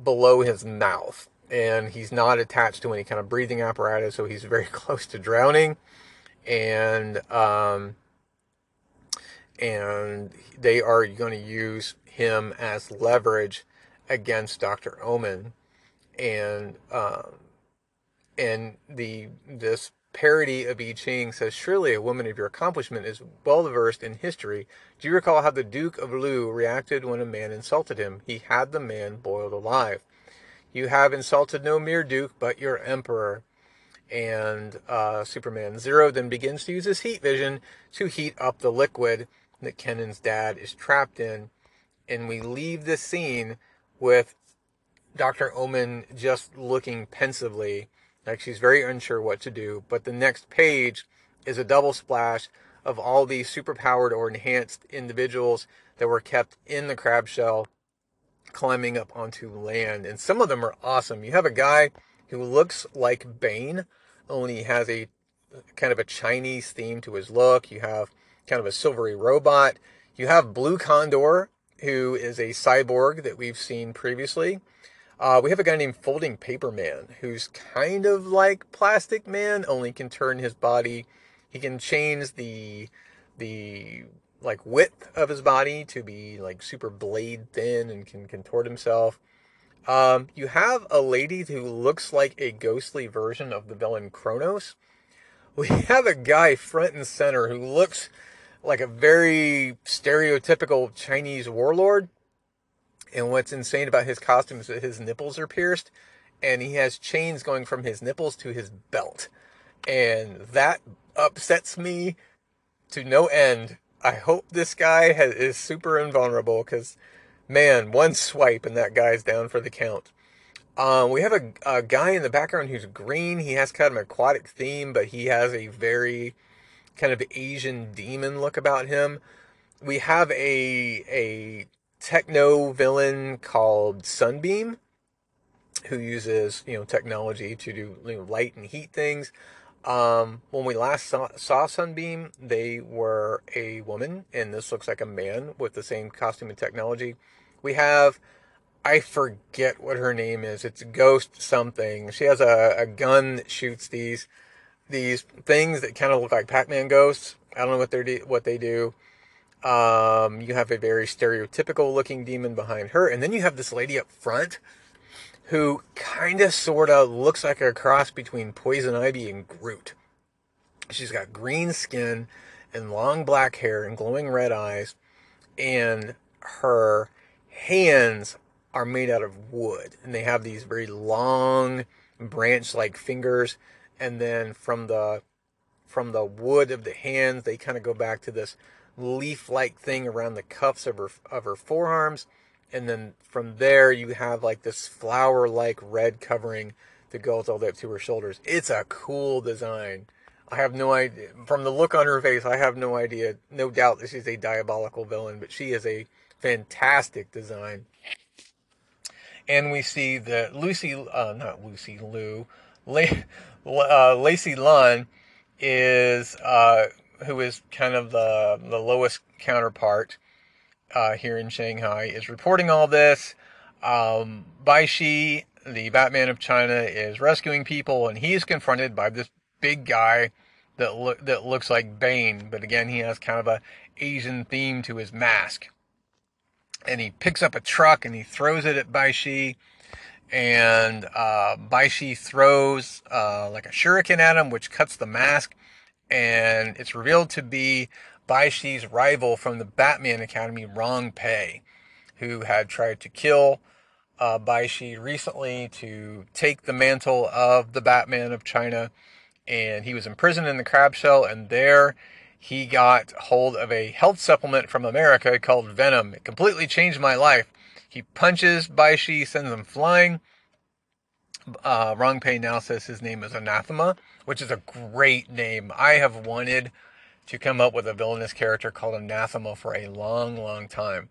below his mouth. And he's not attached to any kind of breathing apparatus, so he's very close to drowning. And um, and they are going to use him as leverage against Dr. Omen. And um, and the this parody of I Ching says, Surely a woman of your accomplishment is well versed in history. Do you recall how the Duke of Lu reacted when a man insulted him? He had the man boiled alive. You have insulted no mere Duke, but your Emperor. And uh, Superman Zero then begins to use his heat vision to heat up the liquid that Kenan's dad is trapped in. And we leave the scene with Dr. Omen just looking pensively like she's very unsure what to do. But the next page is a double splash of all these superpowered or enhanced individuals that were kept in the crab shell climbing up onto land. And some of them are awesome. You have a guy who looks like Bane, only has a kind of a Chinese theme to his look. You have kind of a silvery robot. You have Blue Condor, who is a cyborg that we've seen previously. Uh, we have a guy named Folding Paper Man who's kind of like Plastic Man, only can turn his body. He can change the the like width of his body to be like super blade thin and can contort himself. Um, you have a lady who looks like a ghostly version of the villain Chronos. We have a guy front and center who looks like a very stereotypical Chinese warlord and what's insane about his costume is that his nipples are pierced and he has chains going from his nipples to his belt. And that upsets me to no end. I hope this guy has, is super invulnerable because, man, one swipe and that guy's down for the count. Um, we have a, a guy in the background who's green. He has kind of an aquatic theme, but he has a very kind of Asian demon look about him. We have a a techno villain called Sunbeam, who uses you know technology to do you know, light and heat things. Um, when we last saw, saw, Sunbeam, they were a woman, and this looks like a man with the same costume and technology. We have, I forget what her name is. It's Ghost something. She has a, a gun that shoots these these things that kind of look like Pac-Man ghosts. I don't know what they what they do. Um, you have a very stereotypical looking demon behind her. And then you have this lady up front who kind of sort of looks like a cross between Poison Ivy and Groot. She's got green skin and long black hair and glowing red eyes. And her hands are made out of wood. And they have these very long branch like fingers. And then from the from the wood of the hands, they kind of go back to this leaf-like thing around the cuffs of her of her forearms, and then from there you have like this flower-like red covering that goes all the way up to her shoulders. It's a cool design. I have no idea. From the look on her face, I have no idea. No doubt that she's a diabolical villain, but she is a fantastic design. And we see that Lucy, uh, not Lucy La- uh, Laney Lan is uh, who is kind of the the lowest counterpart uh, here in Shanghai, is reporting all this. Um, Bai Shi, the Batman of China, is rescuing people, and he's confronted by this big guy that look that looks like Bane, but again, he has kind of a Asian theme to his mask. And he picks up a truck and he throws it at Bai Shi, and uh, Bai Shi throws uh, like a shuriken at him, which cuts the mask and it's revealed to be Baishi's rival from the Batman Academy, Rong Pei, who had tried to kill uh, Bai Shi recently to take the mantle of the Batman of China. And he was imprisoned in the crab shell, and there he got hold of a health supplement from America called Venom. It completely changed my life. He punches Baishi, sends him flying, uh, Rong Pei now says his name is Anathema, which is a great name. I have wanted to come up with a villainous character called Anathema for a long, long time.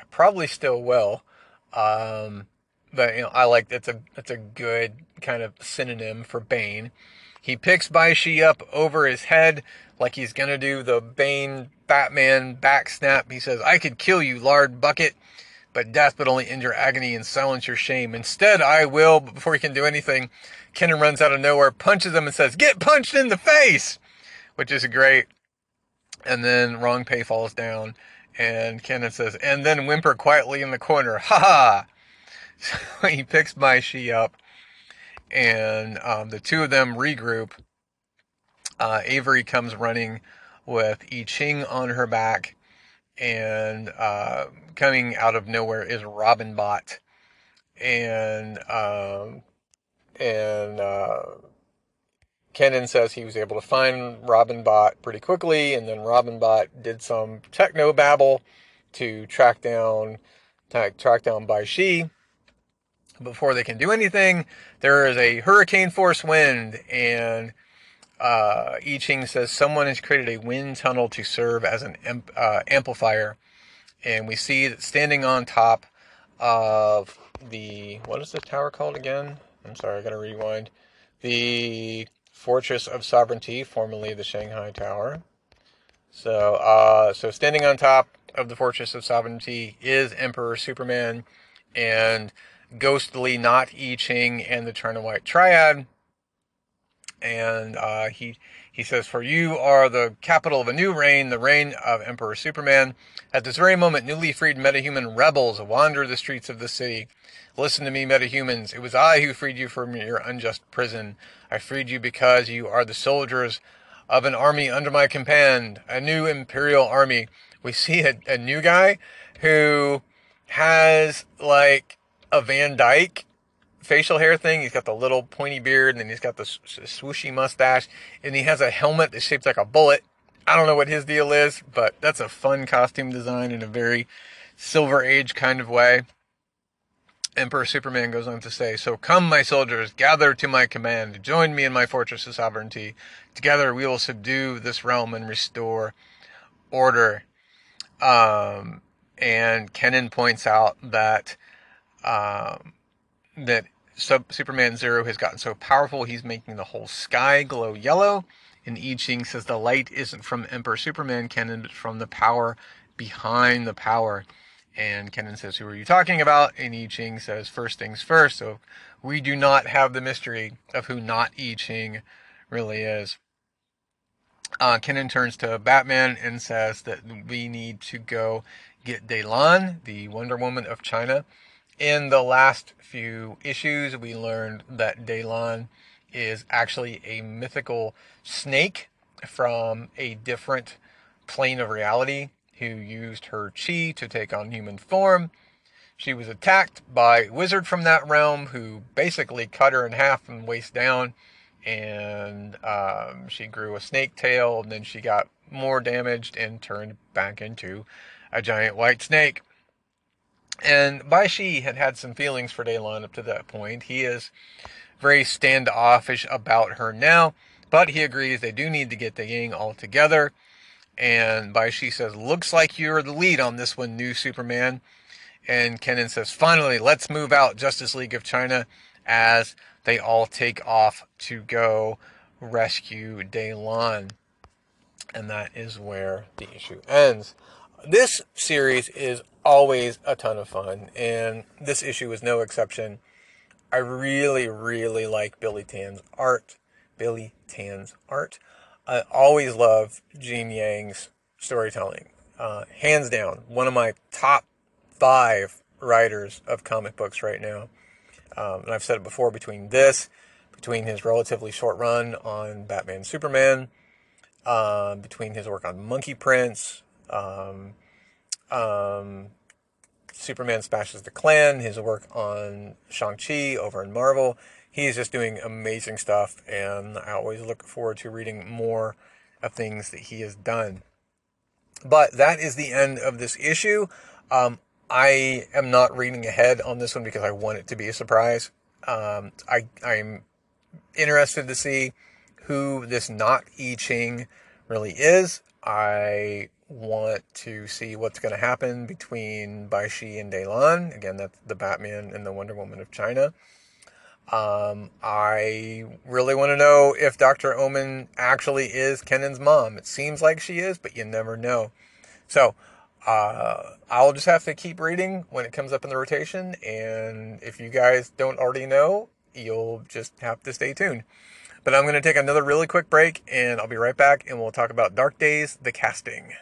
I probably still will. Um, but you know, I like that's a that's a good kind of synonym for Bane. He picks Baishi up over his head like he's gonna do the Bane Batman back snap. He says, "I could kill you, lard bucket." But death would only end your agony and silence your shame. Instead, I will, but before he can do anything, Kenan runs out of nowhere, punches him, and says, Get punched in the face! Which is great. And then Rong Pei falls down, and Kenan says, And then whimper quietly in the corner, Ha ha! So he picks Bai Shi up, and um, the two of them regroup. Uh, Avery comes running with I Ching on her back, and uh, coming out of nowhere is Robin Bot, and um, and uh, Kenan says he was able to find Robin Bot pretty quickly, and then Robin Bot did some techno babble to track down track down Bai Shi. Before they can do anything, there is a hurricane force wind, and uh, I Ching says someone has created a wind tunnel to serve as an amp, uh, amplifier, and we see that standing on top of the what is this tower called again? I'm sorry, I gotta rewind. The Fortress of Sovereignty, formerly the Shanghai Tower. So, uh, so standing on top of the Fortress of Sovereignty is Emperor Superman, and ghostly not I Ching and the China White Triad. And uh, he he says, "For you are the capital of a new reign, the reign of Emperor Superman. At this very moment, newly freed metahuman rebels wander the streets of the city. Listen to me, metahumans. It was I who freed you from your unjust prison. I freed you because you are the soldiers of an army under my command, a new imperial army. We see a, a new guy who has like a Van Dyke facial hair thing. He's got the little pointy beard, and then he's got the swooshy mustache, and he has a helmet that's shaped like a bullet. I don't know what his deal is, but that's a fun costume design in a very Silver Age kind of way. Emperor Superman goes on to say, So come, my soldiers, gather to my command, join me in my fortress of sovereignty. Together we will subdue this realm and restore order. Um, and Kenan points out that um, that Sub- Superman Zero has gotten so powerful he's making the whole sky glow yellow. And I Ching says the light isn't from Emperor Superman Kenan, but from the power behind the power. And Kenan says, Who are you talking about? And I Ching says, First things first. So we do not have the mystery of who not I Ching really is. Uh, Kenan turns to Batman and says that we need to go get Deilan, the Wonder Woman of China, in the last few issues, we learned that Deilan is actually a mythical snake from a different plane of reality who used her chi to take on human form. She was attacked by a wizard from that realm who basically cut her in half from waist down, and um, she grew a snake tail, and then she got more damaged and turned back into a giant white snake. And Bai Shi had had some feelings for Deilan up to that point. He is very standoffish about her now, but he agrees they do need to get the gang all together. And Bai Shi says, Looks like you're the lead on this one, new Superman. And Kenan says, Finally, let's move out Justice League of China as they all take off to go rescue Deilan. And that is where the issue ends. This series is always a ton of fun, and this issue was no exception. I really, really like Billy Tan's art. Billy Tan's art. I always love Gene Yang's storytelling. Uh, hands down, one of my top five writers of comic books right now. Um, and I've said it before between this, between his relatively short run on Batman Superman, um, between his work on Monkey Prince, um, um, Superman Smashes the Klan, his work on Shang-Chi over in Marvel. He's just doing amazing stuff, and I always look forward to reading more of things that he has done. But that is the end of this issue. Um, I am not reading ahead on this one because I want it to be a surprise. Um, I I'm interested to see who this not I Ching really is. I want to see what's going to happen between Baishi and Deilan. Again, that's the Batman and the Wonder Woman of China. Um, I really want to know if Dr. Omen actually is Kenan's mom. It seems like she is, but you never know. So, uh, I'll just have to keep reading when it comes up in the rotation. And if you guys don't already know, you'll just have to stay tuned. But I'm going to take another really quick break and I'll be right back and we'll talk about Dark Days, the casting.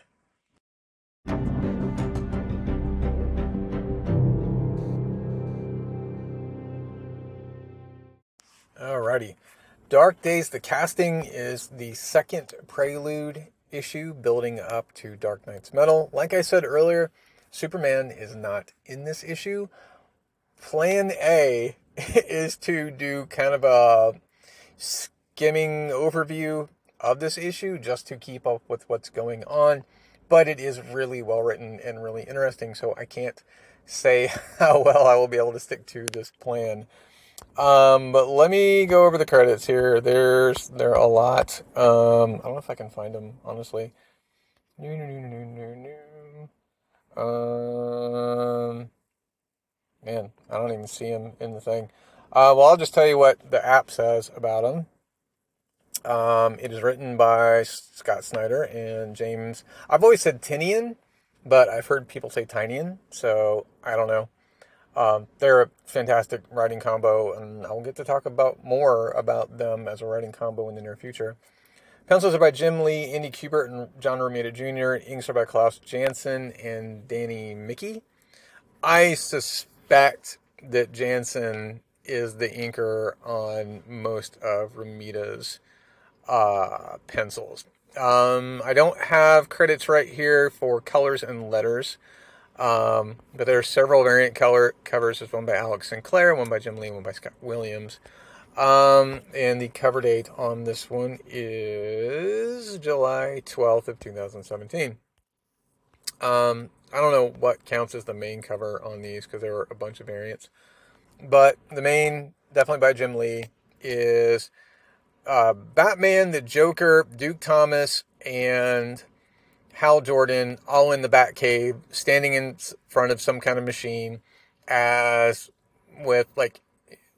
Alrighty. Dark Days, the casting is the second prelude issue building up to Dark Nights Metal. Like I said earlier, Superman is not in this issue. Plan A is to do kind of a skimming overview of this issue just to keep up with what's going on. But it is really well written and really interesting, so I can't say how well I will be able to stick to this plan. Um, but let me go over the credits here. There's there are a lot. Um, I don't know if I can find them honestly. Um, man, I don't even see him in the thing. Uh, well, I'll just tell you what the app says about him. Um, it is written by Scott Snyder and James. I've always said Tinian, but I've heard people say Tynion, so I don't know. Um, they're a fantastic writing combo, and I'll get to talk about more about them as a writing combo in the near future. Pencils are by Jim Lee, Andy Kubert, and John Romita Jr. Inks are by Klaus Janson and Danny Miki. I suspect that Janson is the inker on most of Romita's uh, pencils. Um, I don't have credits right here for colors and letters. Um, but there are several variant color covers. There's one by Alex Sinclair, one by Jim Lee, one by Scott Williams. Um, and the cover date on this one is July 12th of 2017. Um, I don't know what counts as the main cover on these because there were a bunch of variants. But the main, definitely by Jim Lee, is uh, Batman, the Joker, Duke Thomas, and Hal Jordan all in the Batcave, standing in front of some kind of machine, as with like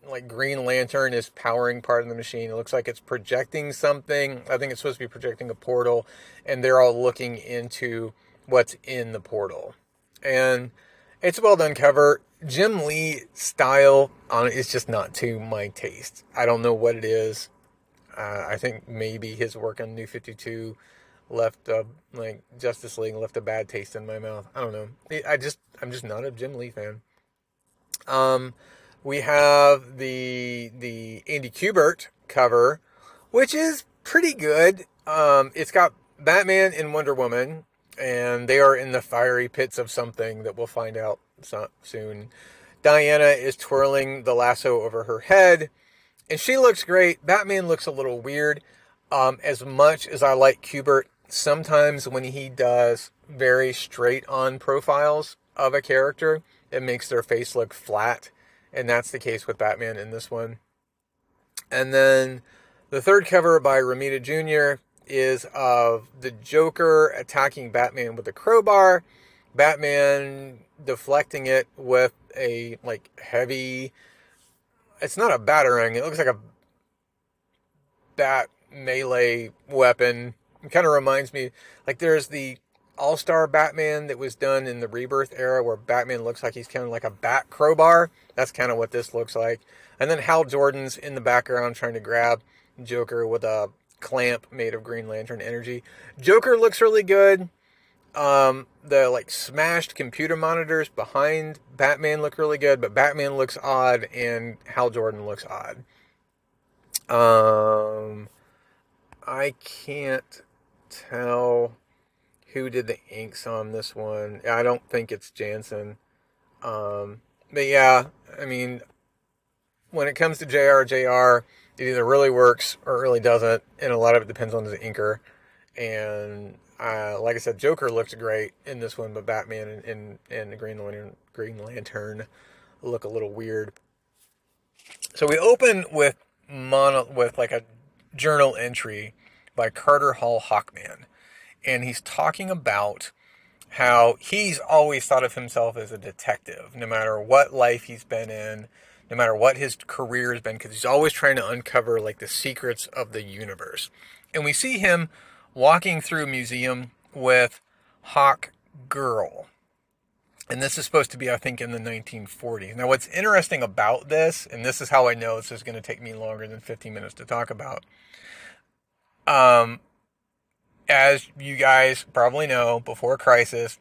like Green Lantern is powering part of the machine. It looks like it's projecting something. I think it's supposed to be projecting a portal, and they're all looking into what's in the portal. And it's a well done cover. Jim Lee style on it is just not to my taste. I don't know what it is. Uh, I think maybe his work on New 52 left a like Justice League left a bad taste in my mouth. I don't know. I just I'm just not a Jim Lee fan. Um, we have the the Andy Kubert cover, which is pretty good. Um, it's got Batman and Wonder Woman, and they are in the fiery pits of something that we'll find out soon. Diana is twirling the lasso over her head, and she looks great. Batman looks a little weird. Um, as much as I like Kubert, sometimes when he does very straight on profiles of a character, it makes their face look flat. And that's the case with Batman in this one. And then the third cover by Romita Jr. is of the Joker attacking Batman with a crowbar, Batman deflecting it with a like heavy it's not a battering. it looks like a bat melee weapon it kind of reminds me, like there's the All Star Batman that was done in the Rebirth era, where Batman looks like he's kind of like a bat crowbar. That's kind of what this looks like. And then Hal Jordan's in the background trying to grab Joker with a clamp made of Green Lantern energy. Joker looks really good. Um, the like smashed computer monitors behind Batman look really good, but Batman looks odd and Hal Jordan looks odd. Um, I can't tell who did the inks on this one. I don't think it's Janson. Um, but yeah, I mean, when it comes to JR, JR, it either really works or it really doesn't, and a lot of it depends on the inker. And uh, like I said, Joker looks great in this one, but Batman and, and, and the Green Lantern, Green Lantern look a little weird. So we open with mono, with like a journal entry by Carter Hall Hawkman, and he's talking about how he's always thought of himself as a detective, no matter what life he's been in, no matter what his career has been, because he's always trying to uncover like the secrets of the universe. And we see him walking through a museum with Hawk Girl. And this is supposed to be, I think, in the 1940s. Now, what's interesting about this, and this is how I know this is going to take me longer than 15 minutes to talk about. Um, as you guys probably know, before Crisis,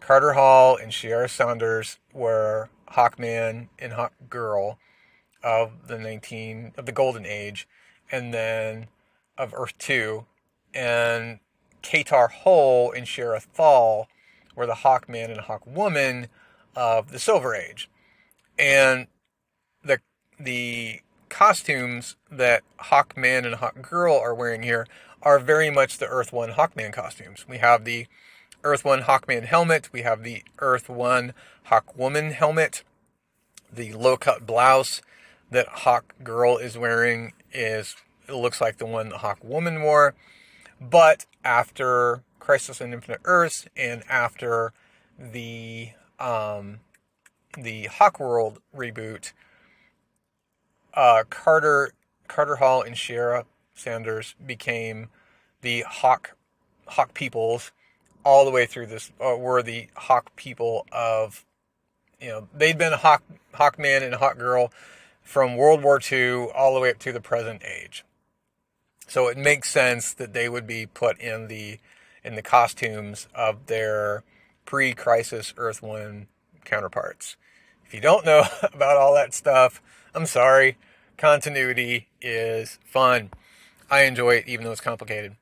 Carter Hall and Shiera Saunders were Hawkman and Hawk Girl of the 19 of the Golden Age, and then of Earth 2, and Katar Hol and Shara Thal were the Hawkman and Hawkwoman of the Silver Age. And the the costumes that Hawkman and Hawkgirl are wearing here are very much the Earth 1 Hawkman costumes. We have the Earth 1 Hawkman helmet, we have the Earth 1 Hawkwoman helmet, the low cut blouse that Hawkgirl is wearing is it looks like the one the Hawkwoman wore. But after Crisis on Infinite Earths and after the um, the Hawkworld reboot, uh, Carter Carter Hall and Shiera Sanders became the Hawk Hawk peoples all the way through this uh, were the Hawk people of you know they'd been Hawk Hawkman and Hawk Girl from World War II all the way up to the present age. So it makes sense that they would be put in the in the costumes of their pre-crisis Earth One counterparts. If you don't know about all that stuff, I'm sorry. Continuity is fun. I enjoy it even though it's complicated.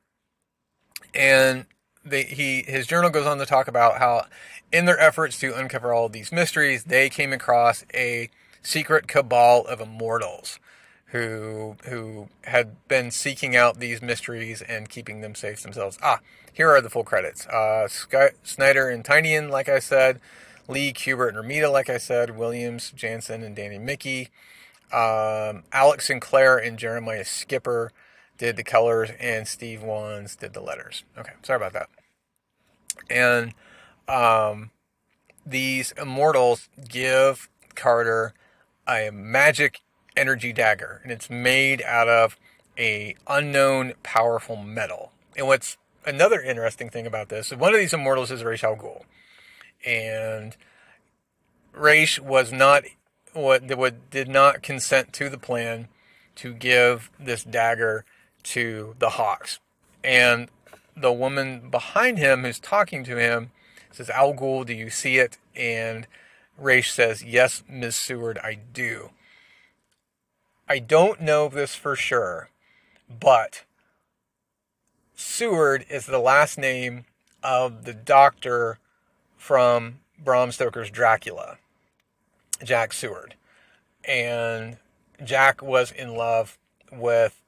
And he his journal goes on to talk about how in their efforts to uncover all these mysteries, they came across a secret cabal of immortals who who had been seeking out these mysteries and keeping them safe themselves. Ah, here are the full credits. Uh, Snyder and Tynion, like I said, Lee, Kubert, and Romita, like I said, Williams, Janson, and Danny Miki. Um, Alex Sinclair and Jeremiah Skipper did the colors, and Steve Wands did the letters. Okay, sorry about that. And um, these immortals give Carter a magic energy dagger, and it's made out of a unknown powerful metal. And what's another interesting thing about this, one of these immortals is Ra's al Ghul, and Ra's was not what what did not consent to the plan to give this dagger to the Hawks, and the woman behind him who's talking to him says, "Al Ghul, do you see it?" And Ra's says, "Yes, Ms. Seward, I do." I don't know this for sure, but Seward is the last name of the doctor from Bram Stoker's Dracula, Jack Seward. And Jack was in love with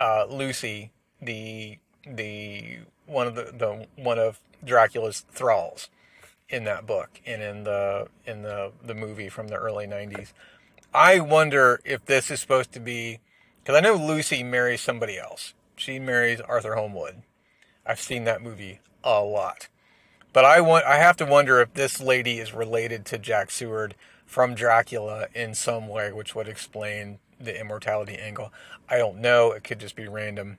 uh, Lucy, the the one of the, the one of Dracula's thralls in that book and in the in the the movie from the early 90s. I wonder if this is supposed to be because I know Lucy marries somebody else. She marries Arthur Holmwood. I've seen that movie a lot. But I want I have to wonder if this lady is related to Jack Seward from Dracula in some way, which would explain the immortality angle. I don't know. It could just be random,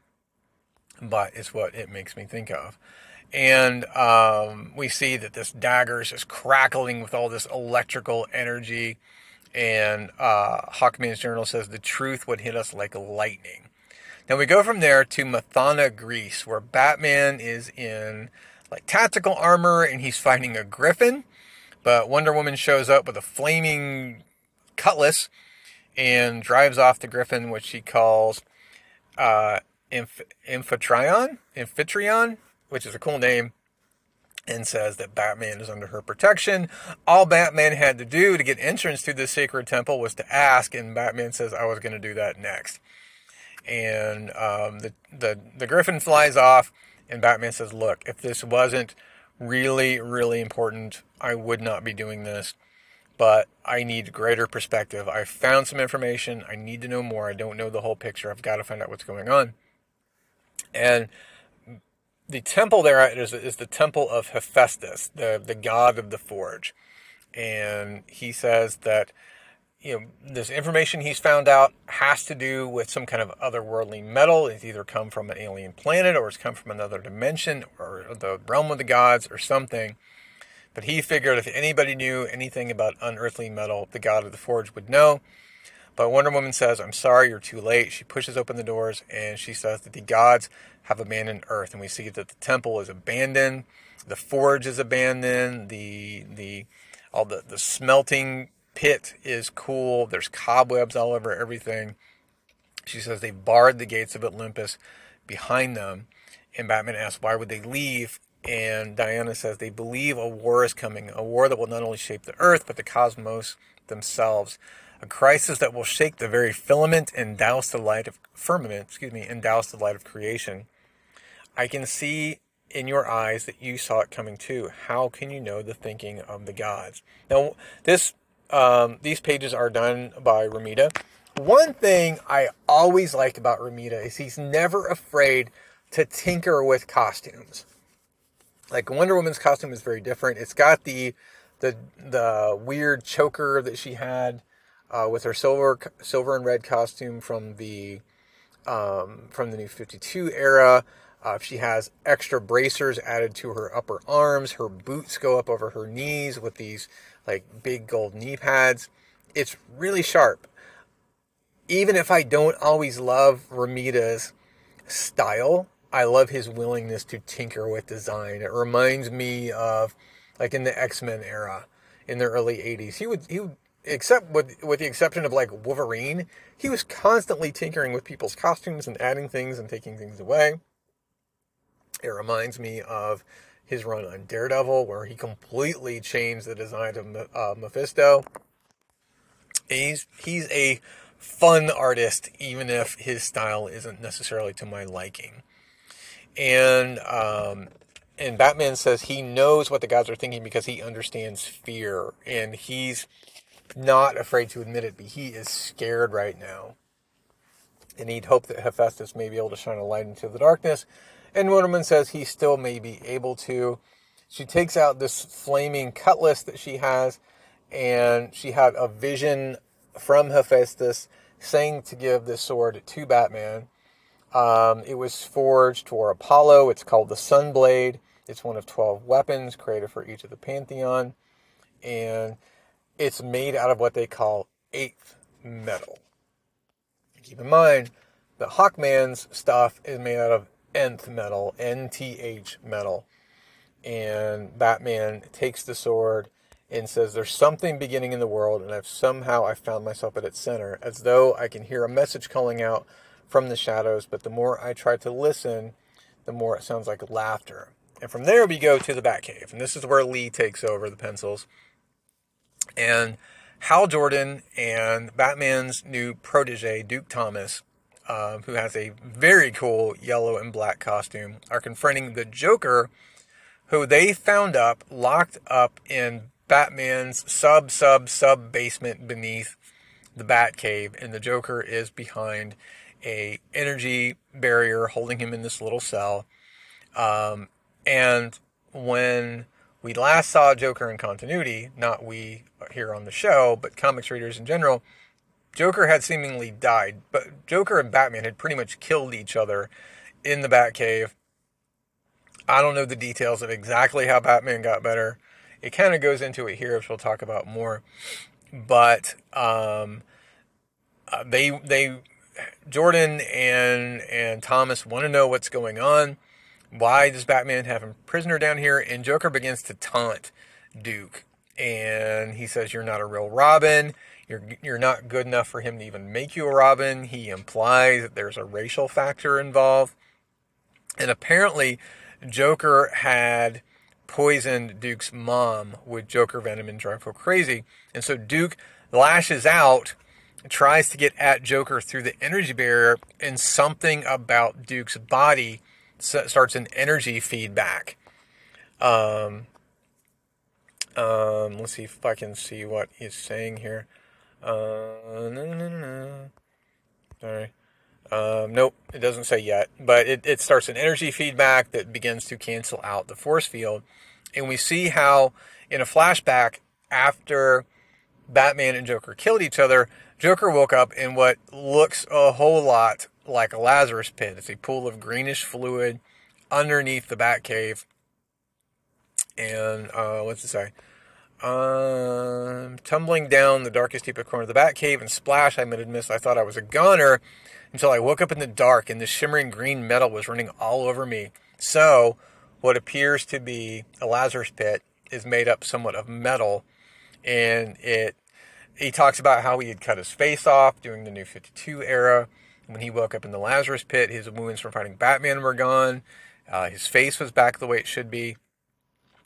but it's what it makes me think of. And um, we see that this dagger is just crackling with all this electrical energy and uh, Hawkman's journal says the truth would hit us like lightning. Now we go from there to Mathana, Greece, where Batman is in like tactical armor and he's fighting a griffin. But Wonder Woman shows up with a flaming cutlass and drives off the griffin, which she calls uh, Amphitryon, Amphitryon, which is a cool name and says that Batman is under her protection. All Batman had to do to get entrance to the sacred temple was to ask, and Batman says, I was going to do that next. And um, the, the, the griffin flies off, and Batman says, Look, if this wasn't really, really important, I would not be doing this. but I need greater perspective. I found some information. I need to know more. I don't know the whole picture. I've got to find out what's going on. And the temple there is, is the temple of Hephaestus, the, the god of the forge. And he says that you know, this information he's found out has to do with some kind of otherworldly metal. It's either come from an alien planet or it's come from another dimension or the realm of the gods or something. But he figured if anybody knew anything about unearthly metal, the god of the forge would know. But Wonder Woman says, I'm sorry, you're too late. She pushes open the doors and she says that the gods have abandoned Earth. And we see that the temple is abandoned, the forge is abandoned, the the all the, the smelting pit is cool. There's cobwebs all over everything. She says they barred the gates of Olympus behind them. And Batman asks, why would they leave? And Diana says they believe a war is coming, a war that will not only shape the earth, but the cosmos themselves. A crisis that will shake the very filament and douse the light of firmament, excuse me, and douse the light of creation. I can see in your eyes that you saw it coming too. How can you know the thinking of the gods? Now, this um, these pages are done by Romita. One thing I always liked about Romita is he's never afraid to tinker with costumes. Like Wonder Woman's costume is very different. It's got the the the weird choker that she had uh, with her silver silver and red costume from the um, from the New Fifty Two era. Uh, she has extra bracers added to her upper arms. Her boots go up over her knees with these like big gold knee pads. It's really sharp. Even if I don't always love Romita's style, I love his willingness to tinker with design. It reminds me of like in the X-Men era in the early 80s. He would he would except with with the exception of like Wolverine, he was constantly tinkering with people's costumes and adding things and taking things away. It reminds me of his run on Daredevil, where he completely changed the design of uh, Mephisto. He's he's a fun artist, even if his style isn't necessarily to my liking. And um, and Batman says he knows what the gods are thinking because he understands fear, and he's not afraid to admit it. But he is scared right now, and he'd hope that Hephaestus may be able to shine a light into the darkness and Wonderman says he still may be able to. She takes out this flaming cutlass that she has, and she had a vision from Hephaestus saying to give this sword to Batman. Um, it was forged for Apollo. It's called the Sunblade. It's one of 12 weapons created for each of the Pantheon. And it's made out of what they call eighth metal. Keep in mind, the Hawkman's stuff is made out of nth metal, NTH metal. And Batman takes the sword and says, There's something beginning in the world, and I've somehow I found myself at its center, as though I can hear a message calling out from the shadows, but the more I try to listen, the more it sounds like laughter. And from there we go to the Batcave. And this is where Lee takes over the pencils. And Hal Jordan and Batman's new protege, Duke Thomas, um, who has a very cool yellow and black costume, are confronting the Joker, who they found up locked up in Batman's sub sub sub basement beneath the Batcave, and the Joker is behind a energy barrier holding him in this little cell. Um, and when we last saw Joker in continuity, not we here on the show, but comics readers in general, Joker had seemingly died, but Joker and Batman had pretty much killed each other in the Batcave. I don't know the details of exactly how Batman got better. It kind of goes into it here, which we'll talk about more. But um, uh, they they Jordan and and Thomas want to know what's going on. Why does Batman have a prisoner down here? And Joker begins to taunt Duke, and he says, "You're not a real Robin." You're, you're not good enough for him to even make you a Robin. He implies that there's a racial factor involved. And apparently, Joker had poisoned Duke's mom with Joker venom and drive her crazy. And so Duke lashes out, tries to get at Joker through the energy barrier, and something about Duke's body starts an energy feedback. Um, Um, let's see if I can see what he's saying here. Uh, no, no, no. Sorry. Um, nope, it doesn't say yet, but it, it starts an energy feedback that begins to cancel out the force field. And we see how, in a flashback, after Batman and Joker killed each other, Joker woke up in what looks a whole lot like a Lazarus pit. It's a pool of greenish fluid underneath the Batcave. And uh, what's it say? Um, tumbling down the darkest, deepest corner of the Batcave and splash, I made a miss. I thought I was a goner until I woke up in the dark and the shimmering green metal was running all over me. So, what appears to be a Lazarus pit is made up somewhat of metal, and it. He talks about how he had cut his face off during the New 52 era. When he woke up in the Lazarus pit, his wounds from fighting Batman were gone. Uh, his face was back the way it should be.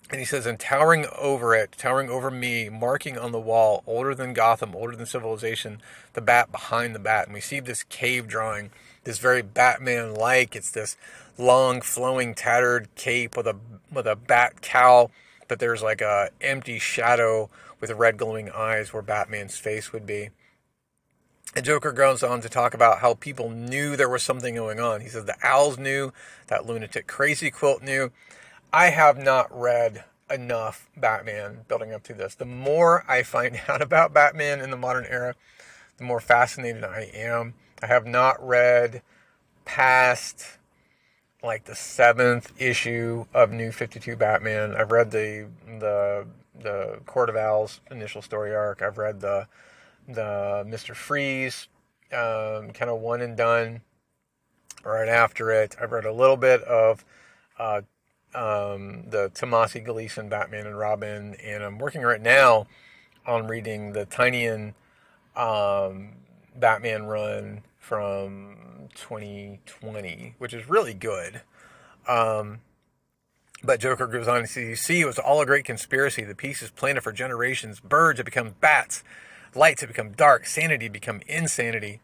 And he says, and towering over it, towering over me, marking on the wall, older than Gotham, older than civilization, the bat behind the bat. And we see this cave drawing, this very Batman like. It's this long, flowing, tattered cape with a with a bat cowl, but there's like a empty shadow with red glowing eyes where Batman's face would be. And Joker goes on to talk about how people knew there was something going on. He says the owls knew, that lunatic crazy quilt knew, I have not read enough Batman building up to this. The more I find out about Batman in the modern era, the more fascinated I am. I have not read past like the seventh issue of New Fifty Two Batman. I've read the the the Court of Owls initial story arc. I've read the the Mister Freeze um, kind of one and done. Right after it, I've read a little bit of uh, um, the Tomasi Gleason Batman and Robin, and I'm working right now on reading the Tynion um, Batman run from 2020, which is really good. Um, but Joker goes on to You see, it was all a great conspiracy. The pieces planted for generations. Birds have become bats. Lights have become dark. Sanity become insanity.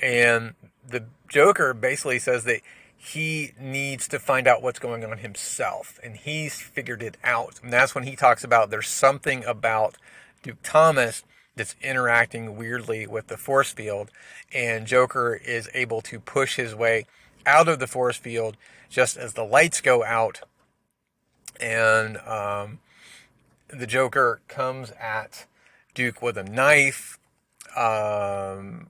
And the Joker basically says that he needs to find out what's going on himself. And he's figured it out. And that's when he talks about there's something about Duke Thomas that's interacting weirdly with the force field. And Joker is able to push his way out of the force field just as the lights go out. And um, the Joker comes at Duke with a knife. Um,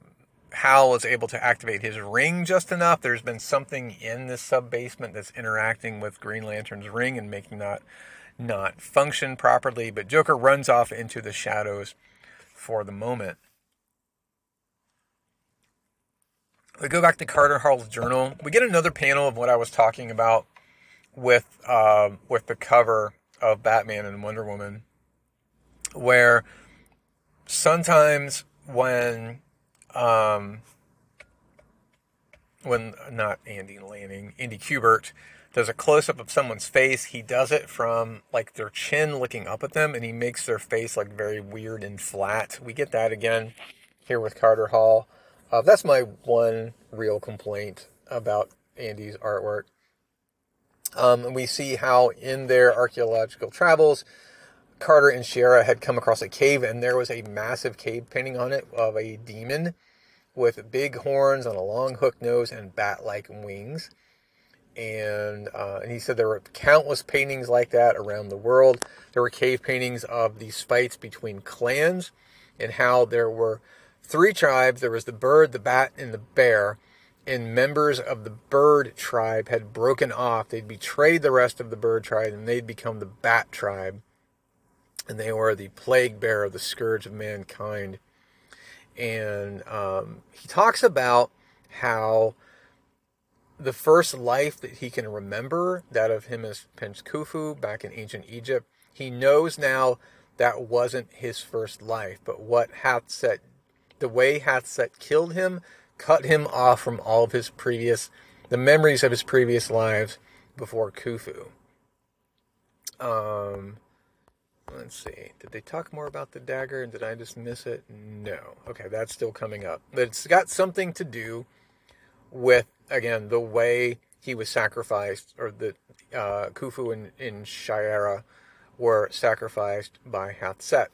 Hal is able to activate his ring just enough. There's been something in this sub basement that's interacting with Green Lantern's ring and making that not function properly. But Joker runs off into the shadows for the moment. We go back to Carter Hall's journal. We get another panel of what I was talking about with uh, with the cover of Batman and Wonder Woman, where sometimes when um, when not Andy Lanning, Andy Kubert does a close up of someone's face. He does it from like their chin looking up at them, and he makes their face like very weird and flat. We get that again here with Carter Hall. Uh, that's my one real complaint about Andy's artwork. Um, and we see how in their archaeological travels, Carter and Shiera had come across a cave, and there was a massive cave painting on it of a demon with big horns on a long hook nose and bat-like wings. And, uh, and he said there were countless paintings like that around the world. There were cave paintings of these fights between clans and how there were three tribes. There was the bird, the bat, and the bear. And members of the bird tribe had broken off. They'd betrayed the rest of the bird tribe and they'd become the bat tribe. And they were the plague bearer, the scourge of mankind and um, he talks about how the first life that he can remember, that of him as Prince Khufu back in ancient Egypt, he knows now that wasn't his first life, but what Hathset, the way Hathset killed him, cut him off from all of his previous, the memories of his previous lives before Khufu. Um, Let's see. Did they talk more about the dagger? and Did I just miss it? No. Okay, that's still coming up. But it's got something to do with, again, the way he was sacrificed, or the uh, Khufu in, in Shiera were sacrificed by Hathset.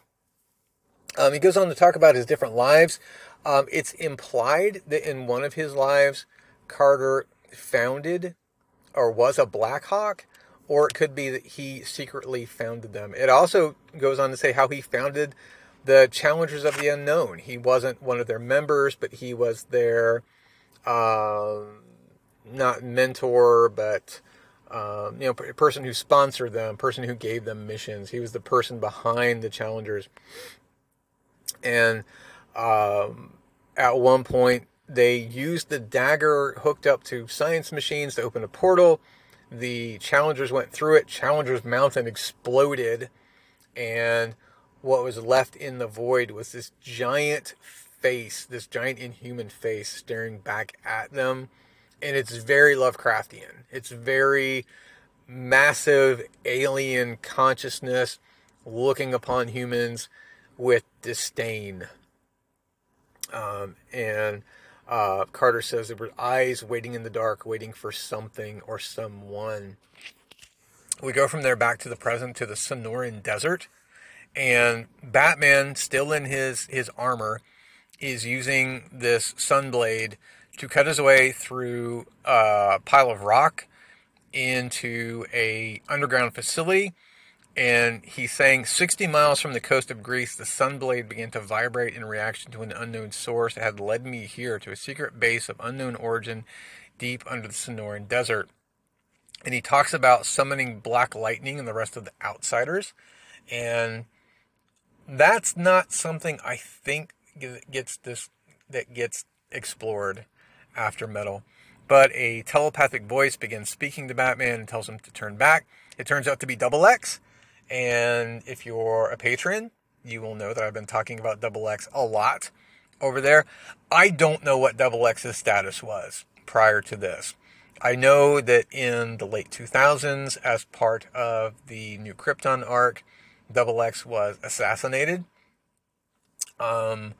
Um, he goes on to talk about his different lives. Um, it's implied that in one of his lives, Carter founded or was a Blackhawk, or it could be that he secretly founded them. It also goes on to say how he founded the Challengers of the Unknown. He wasn't one of their members, but he was their um, not mentor, but um, you know, person who sponsored them, person who gave them missions. He was the person behind the Challengers. And um, at one point, they used the dagger hooked up to science machines to open a portal. The Challengers went through it. Challengers Mountain exploded, and what was left in the void was this giant face, this giant inhuman face staring back at them. And it's very Lovecraftian. It's very massive alien consciousness looking upon humans with disdain. Um, and uh, Carter says there were eyes waiting in the dark, waiting for something or someone. We go from there back to the present to the Sonoran Desert, and Batman, still in his his armor, is using this sunblade to cut his way through a pile of rock into a underground facility and he's saying 60 miles from the coast of Greece, the sunblade began to vibrate in reaction to an unknown source that had led me here to a secret base of unknown origin deep under the Sonoran desert. And he talks about summoning black lightning and the rest of the outsiders. And that's not something I think gets this that gets explored after metal. But a telepathic voice begins speaking to Batman and tells him to turn back. It turns out to be Dubbilex and if you're a patron, you will know that I've been talking about Dubbilex a lot over there. I don't know what Dubbilex's status was prior to this. I know that in the late 2000s, as part of the new Krypton arc, Dubbilex was assassinated. Um,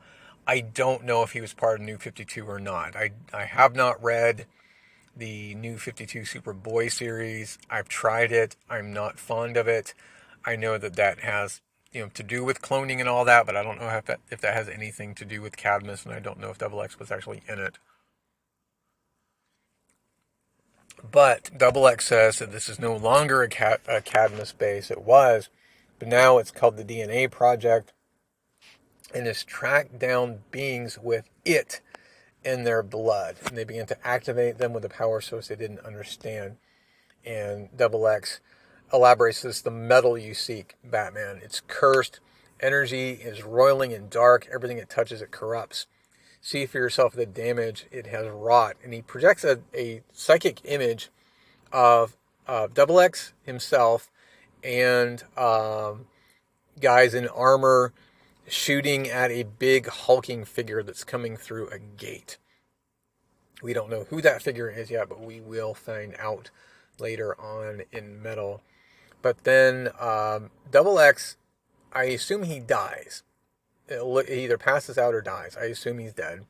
I don't know if he was part of New 52 or not. I, I have not read the New 52 Superboy series. I've tried it. I'm not fond of it. I know that that has you know to do with cloning and all that, but I don't know if that if that has anything to do with Cadmus, and I don't know if Dubbilex was actually in it. But Dubbilex says that this is no longer a, Cad- a Cadmus base. It was, but now it's called the DNA Project, and has tracked down beings with it in their blood, and they began to activate them with a power source they didn't understand. And Dubbilex elaborates this the metal you seek, Batman. It's cursed. Energy is roiling and dark. Everything it touches, it corrupts. See for yourself the damage it has wrought. And he projects a, a psychic image of Dubbilex himself and um, guys in armor shooting at a big hulking figure that's coming through a gate. We don't know who that figure is yet, but we will find out later on in Metal. But then um, Dubbilex, I assume he dies. he either passes out or dies. I assume he's dead.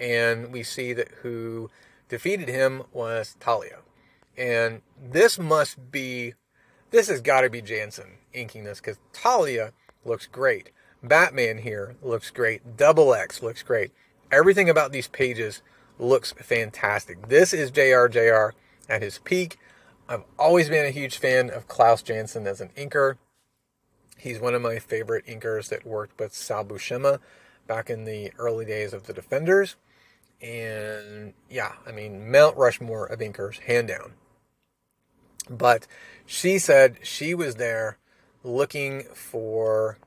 And we see that who defeated him was Talia. And this must be, this has got to be Janson inking this because Talia looks great. Batman here looks great. Dubbilex looks great. Everything about these pages looks fantastic. This is JRJR at his peak. I've always been a huge fan of Klaus Janson as an inker. He's one of my favorite inkers that worked with Sal Buscema back in the early days of the Defenders. And yeah, I mean, Mount Rushmore of inkers, hand down. But she said she was there looking for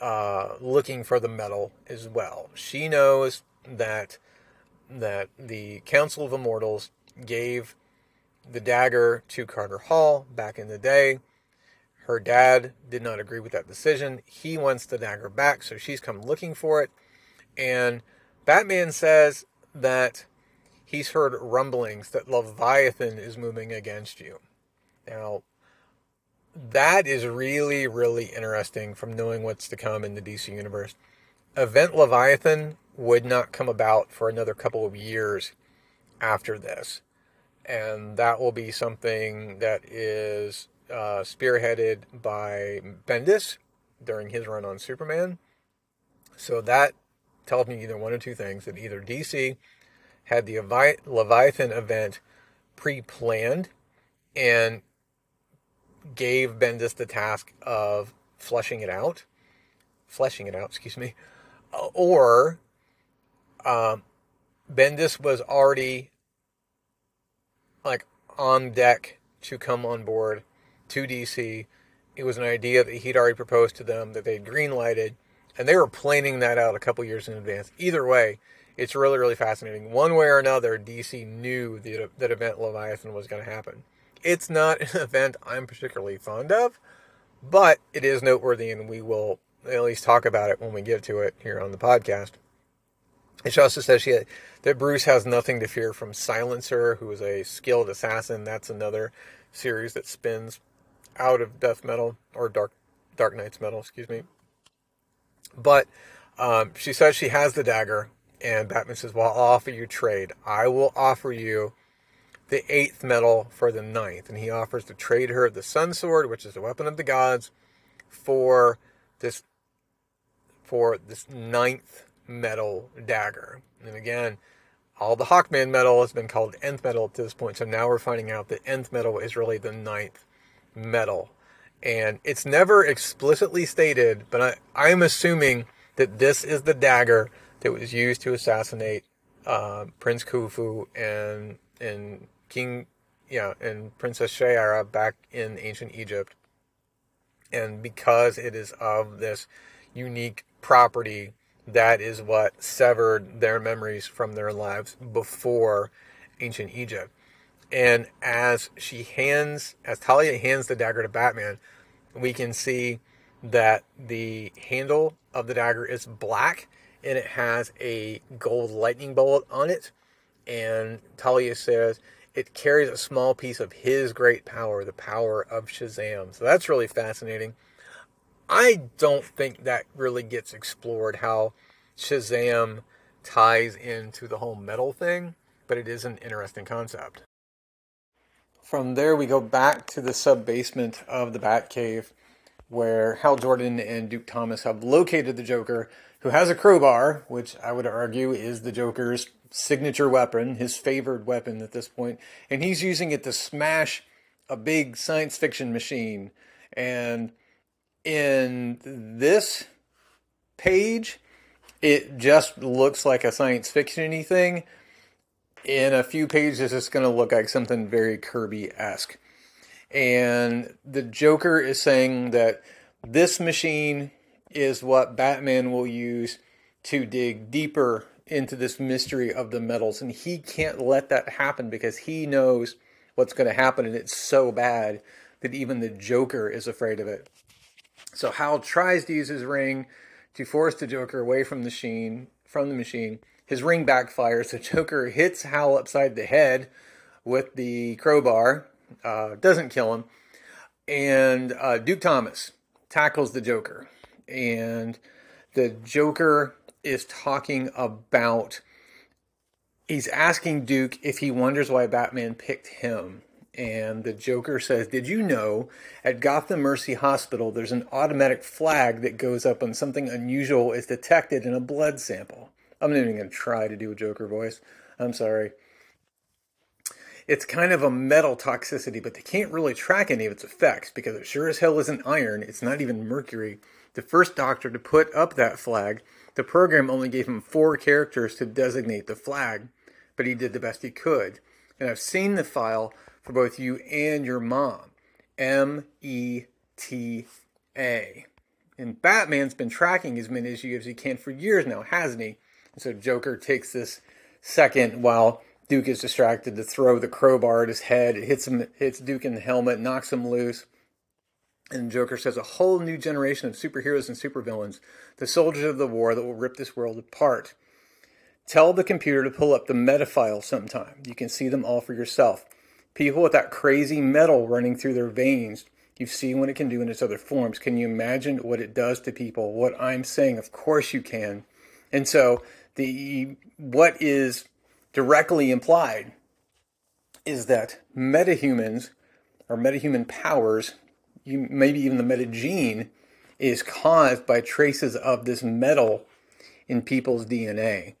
uh, looking for the metal as well. She knows that that the Council of Immortals gave the dagger to Carter Hall back in the day. Her dad did not agree with that decision. He wants the dagger back, so she's come looking for it. And Batman says that he's heard rumblings that Leviathan is moving against you. Now, that is really, really interesting from knowing what's to come in the DC universe. Event Leviathan would not come about for another couple of years after this and that will be something that is uh, spearheaded by Bendis during his run on Superman. So that tells me either one or two things that either DC had the Leviathan event pre planned and gave Bendis the task of fleshing it out, fleshing it out, excuse me, or um, Bendis was already like on deck to come on board to DC. It was an idea that he'd already proposed to them that they'd greenlighted, and they were planning that out a couple years in advance. Either way, it's really, really fascinating. One way or another, DC knew that, that event Leviathan was going to happen. It's not an event I'm particularly fond of, but it is noteworthy, and we will at least talk about it when we get to it here on the podcast. And she also says she that Bruce has nothing to fear from Silencer, who is a skilled assassin. That's another series that spins out of Death Metal or Dark Dark Nights Metal, excuse me. But um, she says she has the dagger, and Batman says, "Well, I'll offer you trade. I will offer you the eighth metal for the ninth." And he offers to trade her the Sun Sword, which is the weapon of the gods, for this for this ninth metal dagger. And again, all the Hawkman metal has been called nth metal to this point. So now we're finding out that nth metal is really the ninth metal. And it's never explicitly stated, but I, I'm assuming that this is the dagger that was used to assassinate uh, Prince Khufu and and King, yeah, and Princess Shayera back in ancient Egypt. And because it is of this unique property that is what severed their memories from their lives before ancient Egypt. And as she hands, as Talia hands the dagger to Batman, we can see that the handle of the dagger is black and it has a gold lightning bolt on it. And Talia says it carries a small piece of his great power, the power of Shazam. So that's really fascinating. I don't think that really gets explored how Shazam ties into the whole metal thing, but it is an interesting concept. From there, we go back to the sub basement of the Batcave, where Hal Jordan and Duke Thomas have located the Joker, who has a crowbar, which I would argue is the Joker's signature weapon, his favored weapon at this point, and he's using it to smash a big science fiction machine. And in this page, it just looks like a science fiction thing. In a few pages, it's going to look like something very Kirby esque. And the Joker is saying that this machine is what Batman will use to dig deeper into this mystery of the metals. And he can't let that happen because he knows what's going to happen. And it's so bad that even the Joker is afraid of it. So Hal tries to use his ring to force the Joker away from the machine. From the machine, his ring backfires. The Joker hits Hal upside the head with the crowbar. Uh, doesn't kill him, and uh, Duke Thomas tackles the Joker, and the Joker is talking about. He's asking Duke if he wonders why Batman picked him and the Joker says, Did you know at Gotham Mercy Hospital there's an automatic flag that goes up when something unusual is detected in a blood sample? I'm not even going to try to do a Joker voice. I'm sorry. It's kind of a metal toxicity, but they can't really track any of its effects because it sure as hell isn't iron. It's not even mercury. The first doctor to put up that flag, the program only gave him four characters to designate the flag, but he did the best he could. And I've seen the file for both you and your mom. M E T A. And Batman's been tracking as many as he can for years now, hasn't he? And so Joker takes this second while Duke is distracted to throw the crowbar at his head. It hits him, hits Duke in the helmet, knocks him loose. And Joker says a whole new generation of superheroes and supervillains, the soldiers of the war that will rip this world apart. Tell the computer to pull up the metafile sometime. You can see them all for yourself. People with that crazy metal running through their veins, you've seen what it can do in its other forms. Can you imagine what it does to people? What I'm saying, of course you can. And so the what is directly implied is that metahumans or metahuman powers you, maybe even the meta gene, is caused by traces of this metal in people's DNA.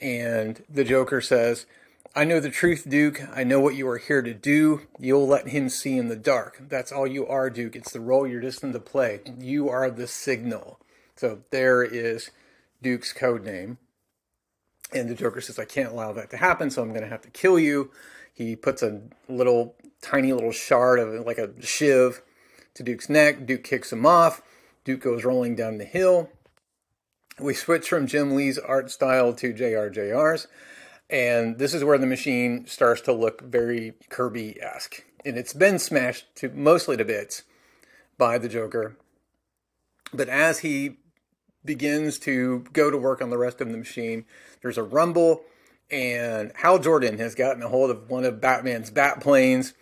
And the Joker says, I know the truth, Duke. I know what you are here to do. You'll let him see in the dark. That's all you are, Duke. It's the role you're destined to play. You are the signal. So there is Duke's code name. And the Joker says, I can't allow that to happen, so I'm going to have to kill you. He puts a little, tiny little shard of like a shiv to Duke's neck. Duke kicks him off. Duke goes rolling down the hill. We switch from Jim Lee's art style to JRJR's. And this is where the machine starts to look very Kirby esque. And it's been smashed to mostly to bits by the Joker. But as he begins to go to work on the rest of the machine, there's a rumble, and Hal Jordan has gotten a hold of one of Batman's bat planes,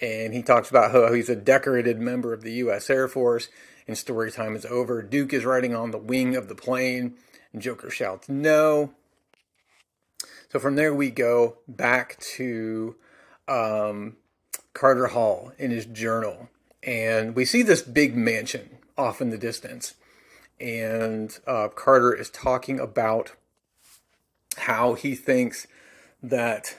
and he talks about how he's a decorated member of the U.S. Air Force, and story time is over. Duke is riding on the wing of the plane, and Joker shouts, No. So from there, we go back to um, Carter Hall in his journal, and we see this big mansion off in the distance. And uh, Carter is talking about how he thinks that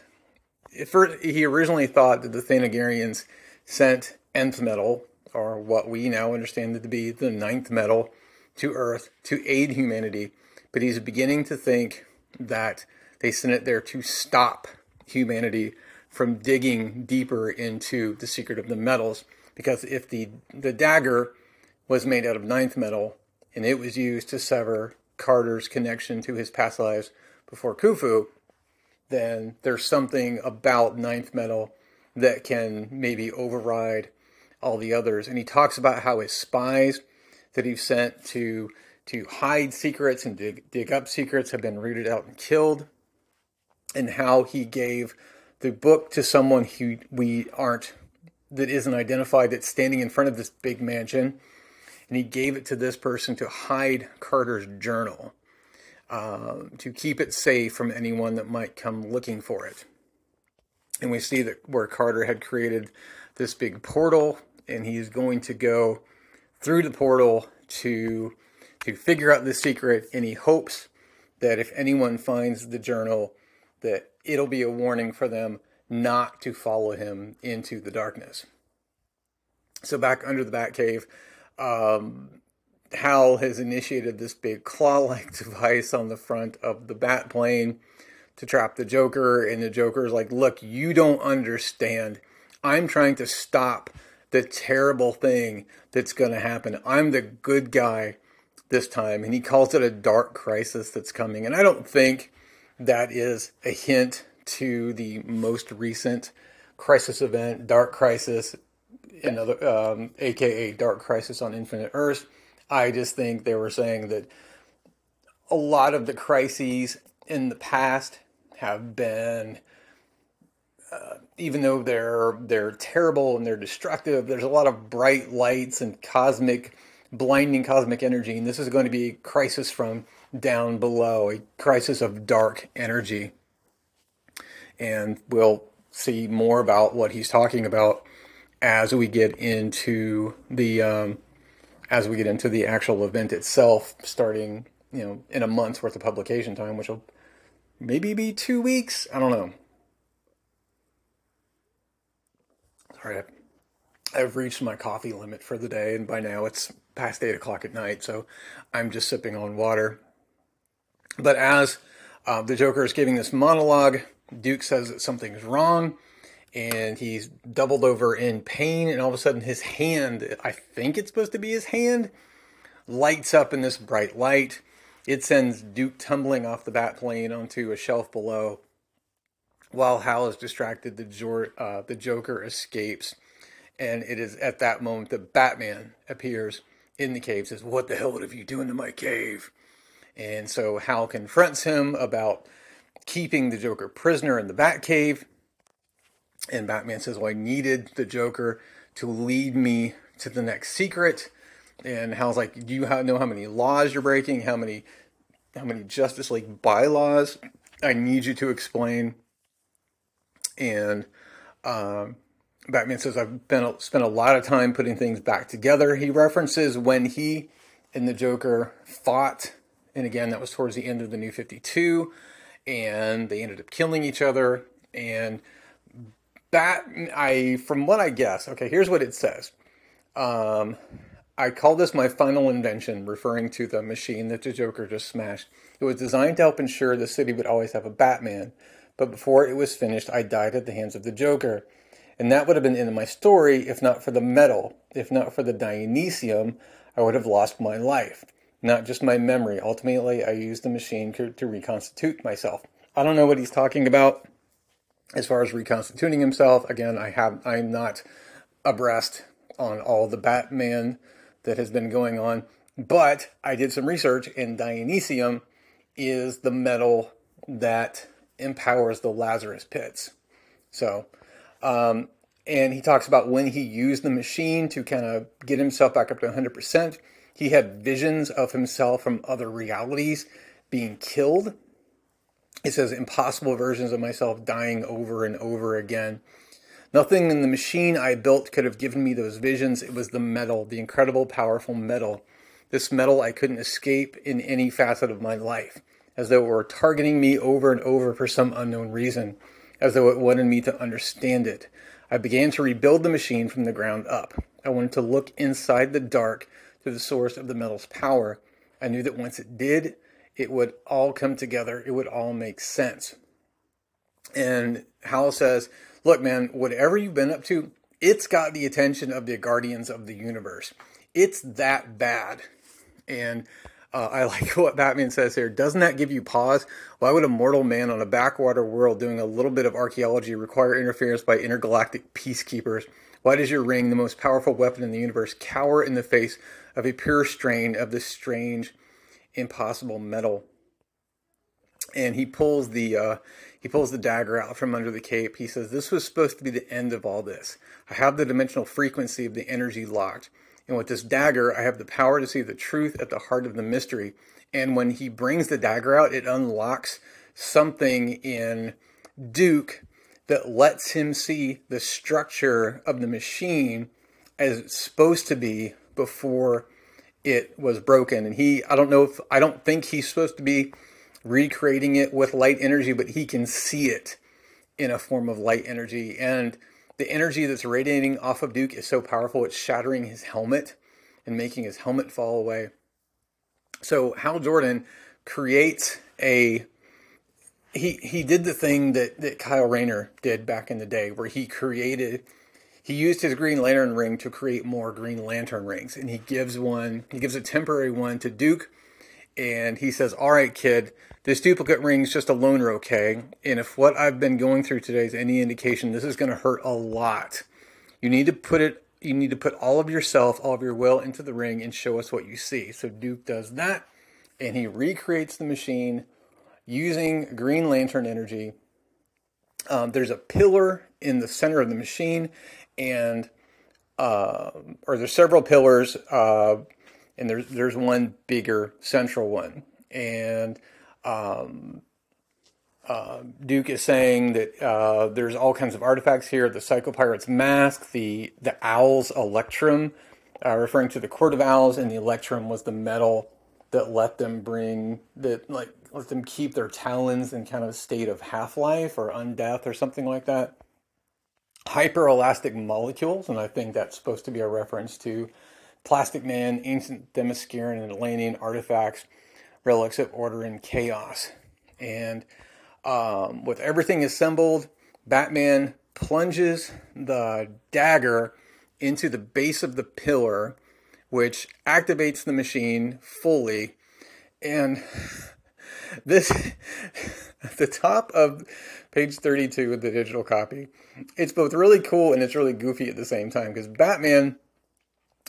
he originally thought that the Thanagarians sent nth metal, or what we now understand to be the ninth metal, to Earth to aid humanity. But he's beginning to think that they sent it there to stop humanity from digging deeper into the secret of the metals. Because if the, the dagger was made out of ninth metal and it was used to sever Carter's connection to his past lives before Khufu, then there's something about ninth metal that can maybe override all the others. And he talks about how his spies that he sent to to hide secrets and dig, dig up secrets have been rooted out and killed, and how he gave the book to someone who we aren't that isn't identified that's standing in front of this big mansion, and he gave it to this person to hide Carter's journal. Uh, to keep it safe from anyone that might come looking for it. And we see that where Carter had created this big portal, and he's going to go through the portal to to figure out the secret. And he hopes that if anyone finds the journal, that it'll be a warning for them not to follow him into the darkness. So back under the Batcave, um, Hal has initiated this big claw-like device on the front of the bat plane to trap the Joker, and the Joker is like, "Look, you don't understand. I'm trying to stop the terrible thing that's going to happen. I'm the good guy this time." And he calls it a dark crisis that's coming. And I don't think that is a hint to the most recent crisis event, Dark Crisis, another um, aka Dark Crisis on Infinite Earths. I just think they were saying that a lot of the crises in the past have been, uh, even though they're they're terrible and they're destructive, there's a lot of bright lights and cosmic, blinding cosmic energy, and this is going to be a crisis from down below, a crisis of dark energy, and we'll see more about what he's talking about as we get into the um, as we get into the actual event itself, starting you know in a month's worth of publication time, which will maybe be two weeks. I don't know. Sorry, I've reached my coffee limit for the day, and by now it's past eight o'clock at night, so I'm just sipping on water. But as uh, the Joker is giving this monologue, Duke says that something's wrong and he's doubled over in pain and all of a sudden his hand i think it's supposed to be his hand lights up in this bright light. It sends duke tumbling off the bat plane onto a shelf below while hal is distracted the, uh, the joker escapes and it is at that moment that batman appears in the cave says what the hell have you doing to my cave and so hal confronts him about keeping the joker prisoner in the Batcave. and Batman says, Well, I needed the Joker to lead me to the next secret. And Hal's like, Do you know how many laws you're breaking? How many how many Justice League bylaws I need you to explain? And um, Batman says, I've been spent a lot of time putting things back together. He references when he and the Joker fought, and again, that was towards the end of the New 52, and they ended up killing each other. And that, I, from what I guess, okay, here's what it says. Um, I call this my final invention, referring to the machine that the Joker just smashed. It was designed to help ensure the city would always have a Batman, but before it was finished, I died at the hands of the Joker. And that would have been the end of my story if not for the metal, if not for the Dionysium, I would have lost my life, not just my memory. Ultimately, I used the machine to, to reconstitute myself. I don't know what he's talking about as far as reconstituting himself. Again, I have I'm not abreast on all the Batman that has been going on, but I did some research, and Dionysium is the metal that empowers the Lazarus pits. So, um, and he talks about when he used the machine to kind of get himself back up to 100%. He had visions of himself from other realities being killed. It says impossible versions of myself dying over and over again. Nothing in the machine I built could have given me those visions. It was the metal, the incredible, powerful metal. This metal I couldn't escape in any facet of my life, as though it were targeting me over and over for some unknown reason, as though it wanted me to understand it. I began to rebuild the machine from the ground up. I wanted to look inside the dark to the source of the metal's power. I knew that once it did, it would all come together. It would all make sense. And Hal says, Look, man, whatever you've been up to, it's got the attention of the guardians of the universe. It's that bad. And uh, I like what Batman says here. Doesn't that give you pause? Why would a mortal man on a backwater world doing a little bit of archaeology require interference by intergalactic peacekeepers? Why does your ring, the most powerful weapon in the universe, cower in the face of a pure strain of this strange, impossible metal? And he pulls the uh, he pulls the dagger out from under the cape. He says, "This was supposed to be the end of all this. I have the dimensional frequency of the energy locked." And with this dagger, I have the power to see the truth at the heart of the mystery. And when he brings the dagger out, it unlocks something in Duke that lets him see the structure of the machine as it's supposed to be before it was broken. And he, I don't know if, I don't think he's supposed to be recreating it with light energy, but he can see it in a form of light energy. And the energy that's radiating off of Duke is so powerful, it's shattering his helmet and making his helmet fall away. So Hal Jordan creates a he he did the thing that, that Kyle Rayner did back in the day where he created he used his Green Lantern ring to create more Green Lantern rings. And he gives one, he gives a temporary one to Duke. And he says, All right, kid, this duplicate ring's just a loaner, okay? And if what I've been going through today is any indication, this is going to hurt a lot. You need to put it, you need to put all of yourself, all of your will into the ring and show us what you see. So Duke does that, and he recreates the machine using Green Lantern energy. Um, there's a pillar in the center of the machine, and uh, or there's several pillars, uh, and there's there's one bigger central one, and um, uh, Duke is saying that uh, there's all kinds of artifacts here: the Psychopirate's mask, the the owl's electrum, uh, referring to the court of owls, and the electrum was the metal that let them bring that like let them keep their talons in kind of a state of half life or undeath or something like that. Hyperelastic molecules, and I think that's supposed to be a reference to Plastic Man, ancient Themysciran and Atlantean artifacts relics of order and chaos. And um, with everything assembled, Batman plunges the dagger into the base of the pillar, which activates the machine fully. And this, at the top of page 32 of the digital copy, it's both really cool and it's really goofy at the same time because Batman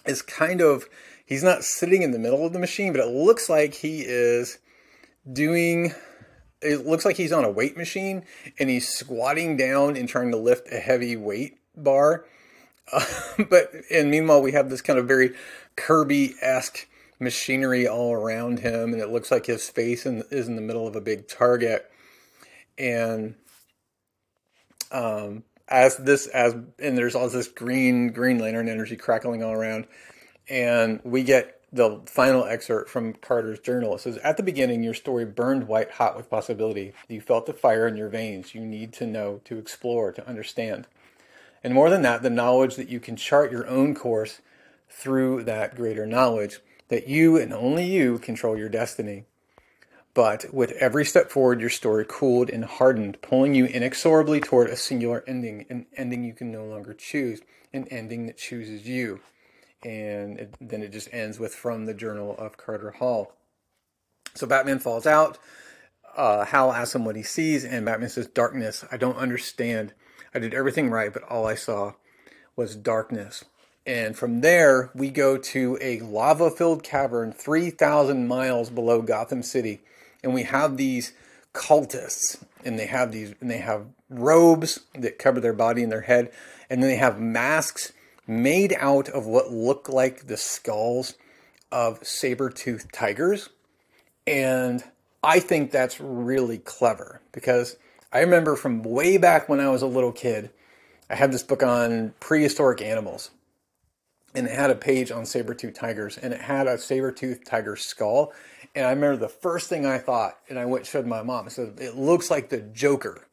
is kind of he's not sitting in the middle of the machine, but it looks like he is doing it looks like he's on a weight machine and he's squatting down and trying to lift a heavy weight bar. Uh, but and meanwhile we have this kind of very Kirby-esque machinery all around him and it looks like his face in, is in the middle of a big target and um, as this as and there's all this green Green Lantern energy crackling all around, and we get the final excerpt from Carter's journal. It says, At the beginning, your story burned white hot with possibility. You felt the fire in your veins. You need to know, to explore, to understand. And more than that, the knowledge that you can chart your own course through that greater knowledge, that you and only you control your destiny. But with every step forward, your story cooled and hardened, pulling you inexorably toward a singular ending, an ending you can no longer choose, an ending that chooses you and it, then it just ends with from the Journal of Carter Hall. So Batman falls out. Uh, Hal asks him what he sees, and Batman says, "Darkness. I don't understand. I did everything right, but all I saw was darkness." And from there, we go to a lava filled cavern 3,000 miles below Gotham City. And we have these cultists, and they have these, and they have robes that cover their body and their head, and then they have masks made out of what look like the skulls of saber-toothed tigers. And I think that's really clever because I remember from way back when I was a little kid, I had this book on prehistoric animals. And it had a page on saber-toothed tigers, and it had a saber-toothed tiger skull. And I remember the first thing I thought, and I went and showed my mom, I said, it looks like the Joker.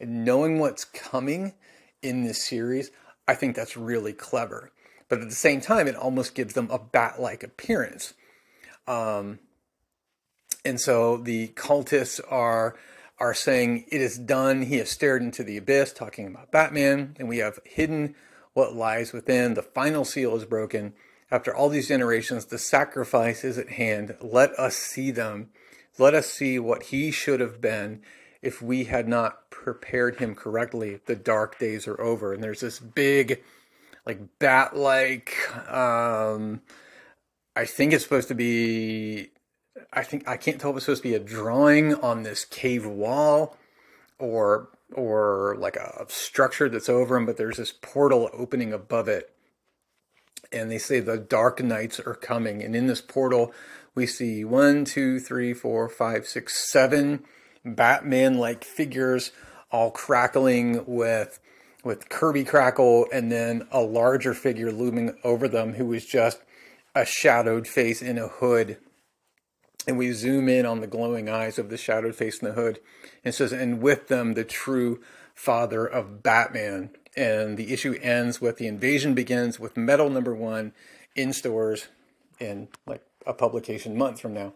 And knowing what's coming in this series, I think that's really clever. But at the same time, it almost gives them a bat like appearance. Um, and so the cultists are are saying it is done. He has stared into the abyss, talking about Batman, and we have hidden what lies within. The final seal is broken. After all these generations, the sacrifice is at hand. Let us see them. Let us see what he should have been if we had not prepared him correctly, the dark days are over. And there's this big, like bat like, um, I think it's supposed to be, I think, I can't tell if it's supposed to be a drawing on this cave wall or, or like a structure that's over him, but there's this portal opening above it. And they say the dark knights are coming. And in this portal, we see one, two, three, four, five, six, seven Batman like figures all crackling with with Kirby crackle and then a larger figure looming over them who is just a shadowed face in a hood. And we zoom in on the glowing eyes of the shadowed face in the hood. And says, and with them the true father of Batman. And the issue ends with the invasion begins with metal number one in stores in like a publication month from now.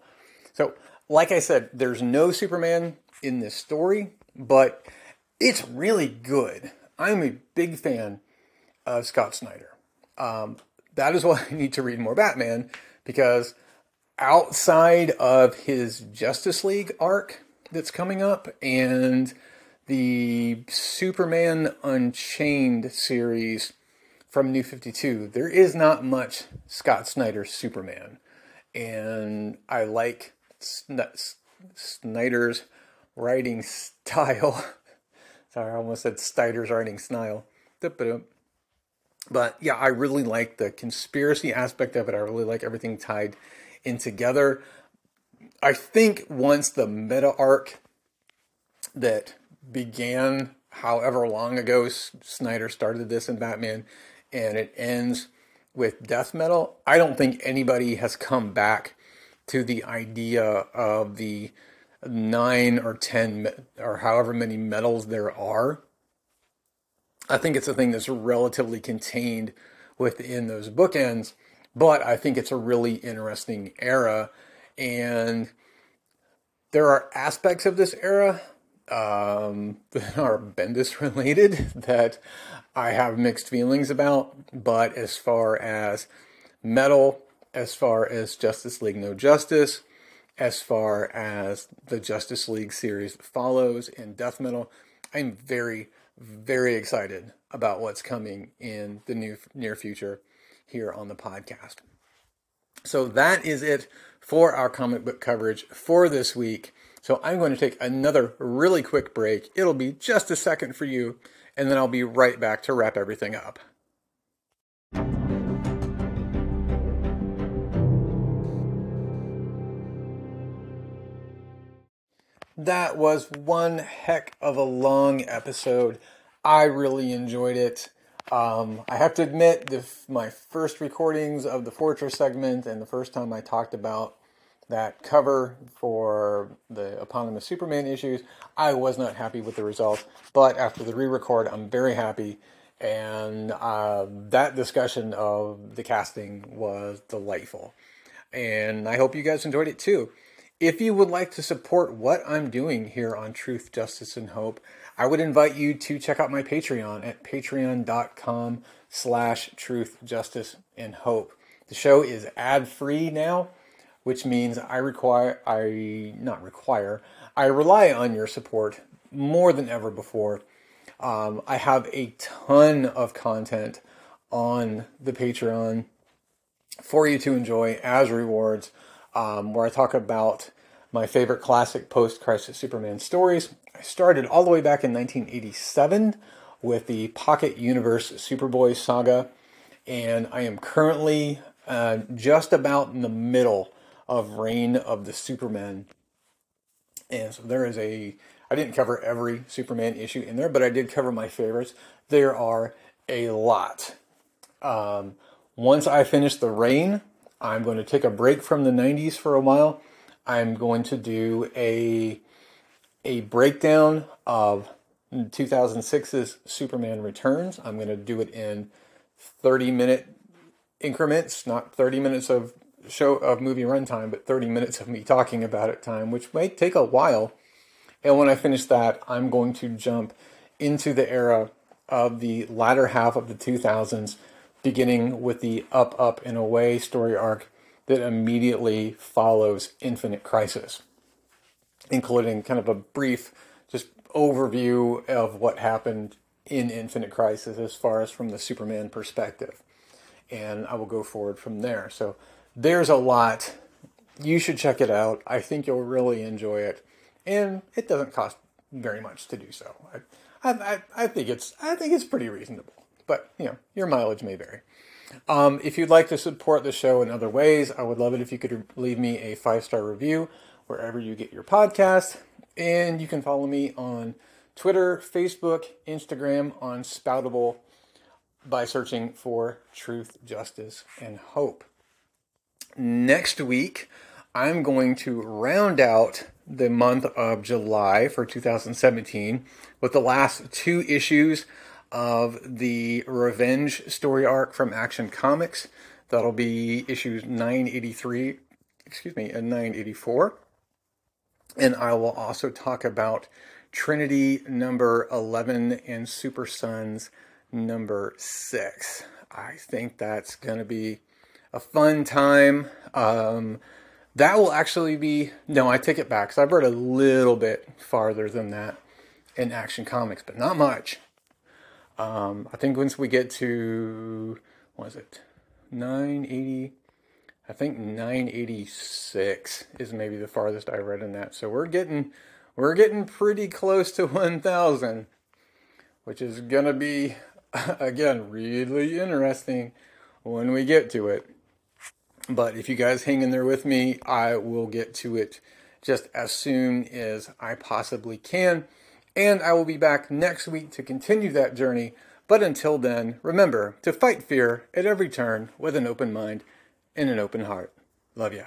So like I said, there's no Superman in this story, but it's really good. I'm a big fan of Scott Snyder. Um, that is why I need to read more Batman because outside of his Justice League arc that's coming up and the Superman Unchained series from New 52, there is not much Scott Snyder Superman. And I like Snyder's writing style. Sorry, I almost said Snyder's writing style. But yeah, I really like the conspiracy aspect of it. I really like everything tied in together. I think once the meta arc that began however long ago Snyder started this in Batman and it ends with death metal, I don't think anybody has come back to the idea of the nine or ten or however many metals there are. I think it's a thing that's relatively contained within those bookends, but I think it's a really interesting era. And there are aspects of this era um, that are Bendis related that I have mixed feelings about. But as far as metal as far as Justice League No Justice, as far as the Justice League series that follows in Death Metal. I'm very, very excited about what's coming in the new near future here on the podcast. So that is it for our comic book coverage for this week. So I'm going to take another really quick break. It'll be just a second for you, and then I'll be right back to wrap everything up. That was one heck of a long episode. I really enjoyed it. Um, I have to admit, the, my first recordings of the Fortress segment and the first time I talked about that cover for the eponymous Superman issues, I was not happy with the result, But after the re record, I'm very happy. And uh, that discussion of the casting was delightful. And I hope you guys enjoyed it too. If you would like to support what I'm doing here on Truth, Justice, and Hope, I would invite you to check out my Patreon at patreon.com slash truth, justice, and hope. The show is ad-free now, which means I require, I, not require, I rely on your support more than ever before. Um, I have a ton of content on the Patreon for you to enjoy as rewards, um, where I talk about my favorite classic post-crisis Superman stories. I started all the way back in 1987 with the Pocket Universe Superboy saga, and I am currently uh, just about in the middle of Reign of the Superman. And so there is a, I didn't cover every Superman issue in there, but I did cover my favorites. There are a lot. Um, once I finish the Reign, I'm going to take a break from the 90s for a while. I'm going to do a a breakdown of 2006's Superman Returns. I'm going to do it in 30 minute increments, not 30 minutes of show of movie runtime, but 30 minutes of me talking about it time, which may take a while. And when I finish that, I'm going to jump into the era of the latter half of the 2000s beginning with the Up, Up, and Away story arc that immediately follows Infinite Crisis, including kind of a brief just overview of what happened in Infinite Crisis as far as from the Superman perspective. And I will go forward from there. So there's a lot. You should check it out. I think you'll really enjoy it. And it doesn't cost very much to do so. I, I, I think it's I think it's pretty reasonable but you know, your mileage may vary. Um, if you'd like to support the show in other ways, I would love it if you could leave me a five star review wherever you get your podcast. And you can follow me on Twitter, Facebook, Instagram, on Spoutable by searching for Truth, Justice, and Hope. Next week, I'm going to round out the month of July for 2017 with the last two issues of the Revenge story arc from Action Comics. That'll be issues 983, excuse me, and 984. And I will also talk about Trinity number 11 and Super Sons number 6. I think that's going to be a fun time. Um, that will actually be, no, I take it back because I've read a little bit farther than that in Action Comics, but not much. Um, I think once we get to what is it, 980? I think 986 is maybe the farthest I read in that. So we're getting we're getting pretty close to 1000, which is gonna be again really interesting when we get to it. But if you guys hang in there with me, I will get to it just as soon as I possibly can. And I will be back next week to continue that journey. But until then, remember to fight fear at every turn with an open mind and an open heart. Love ya.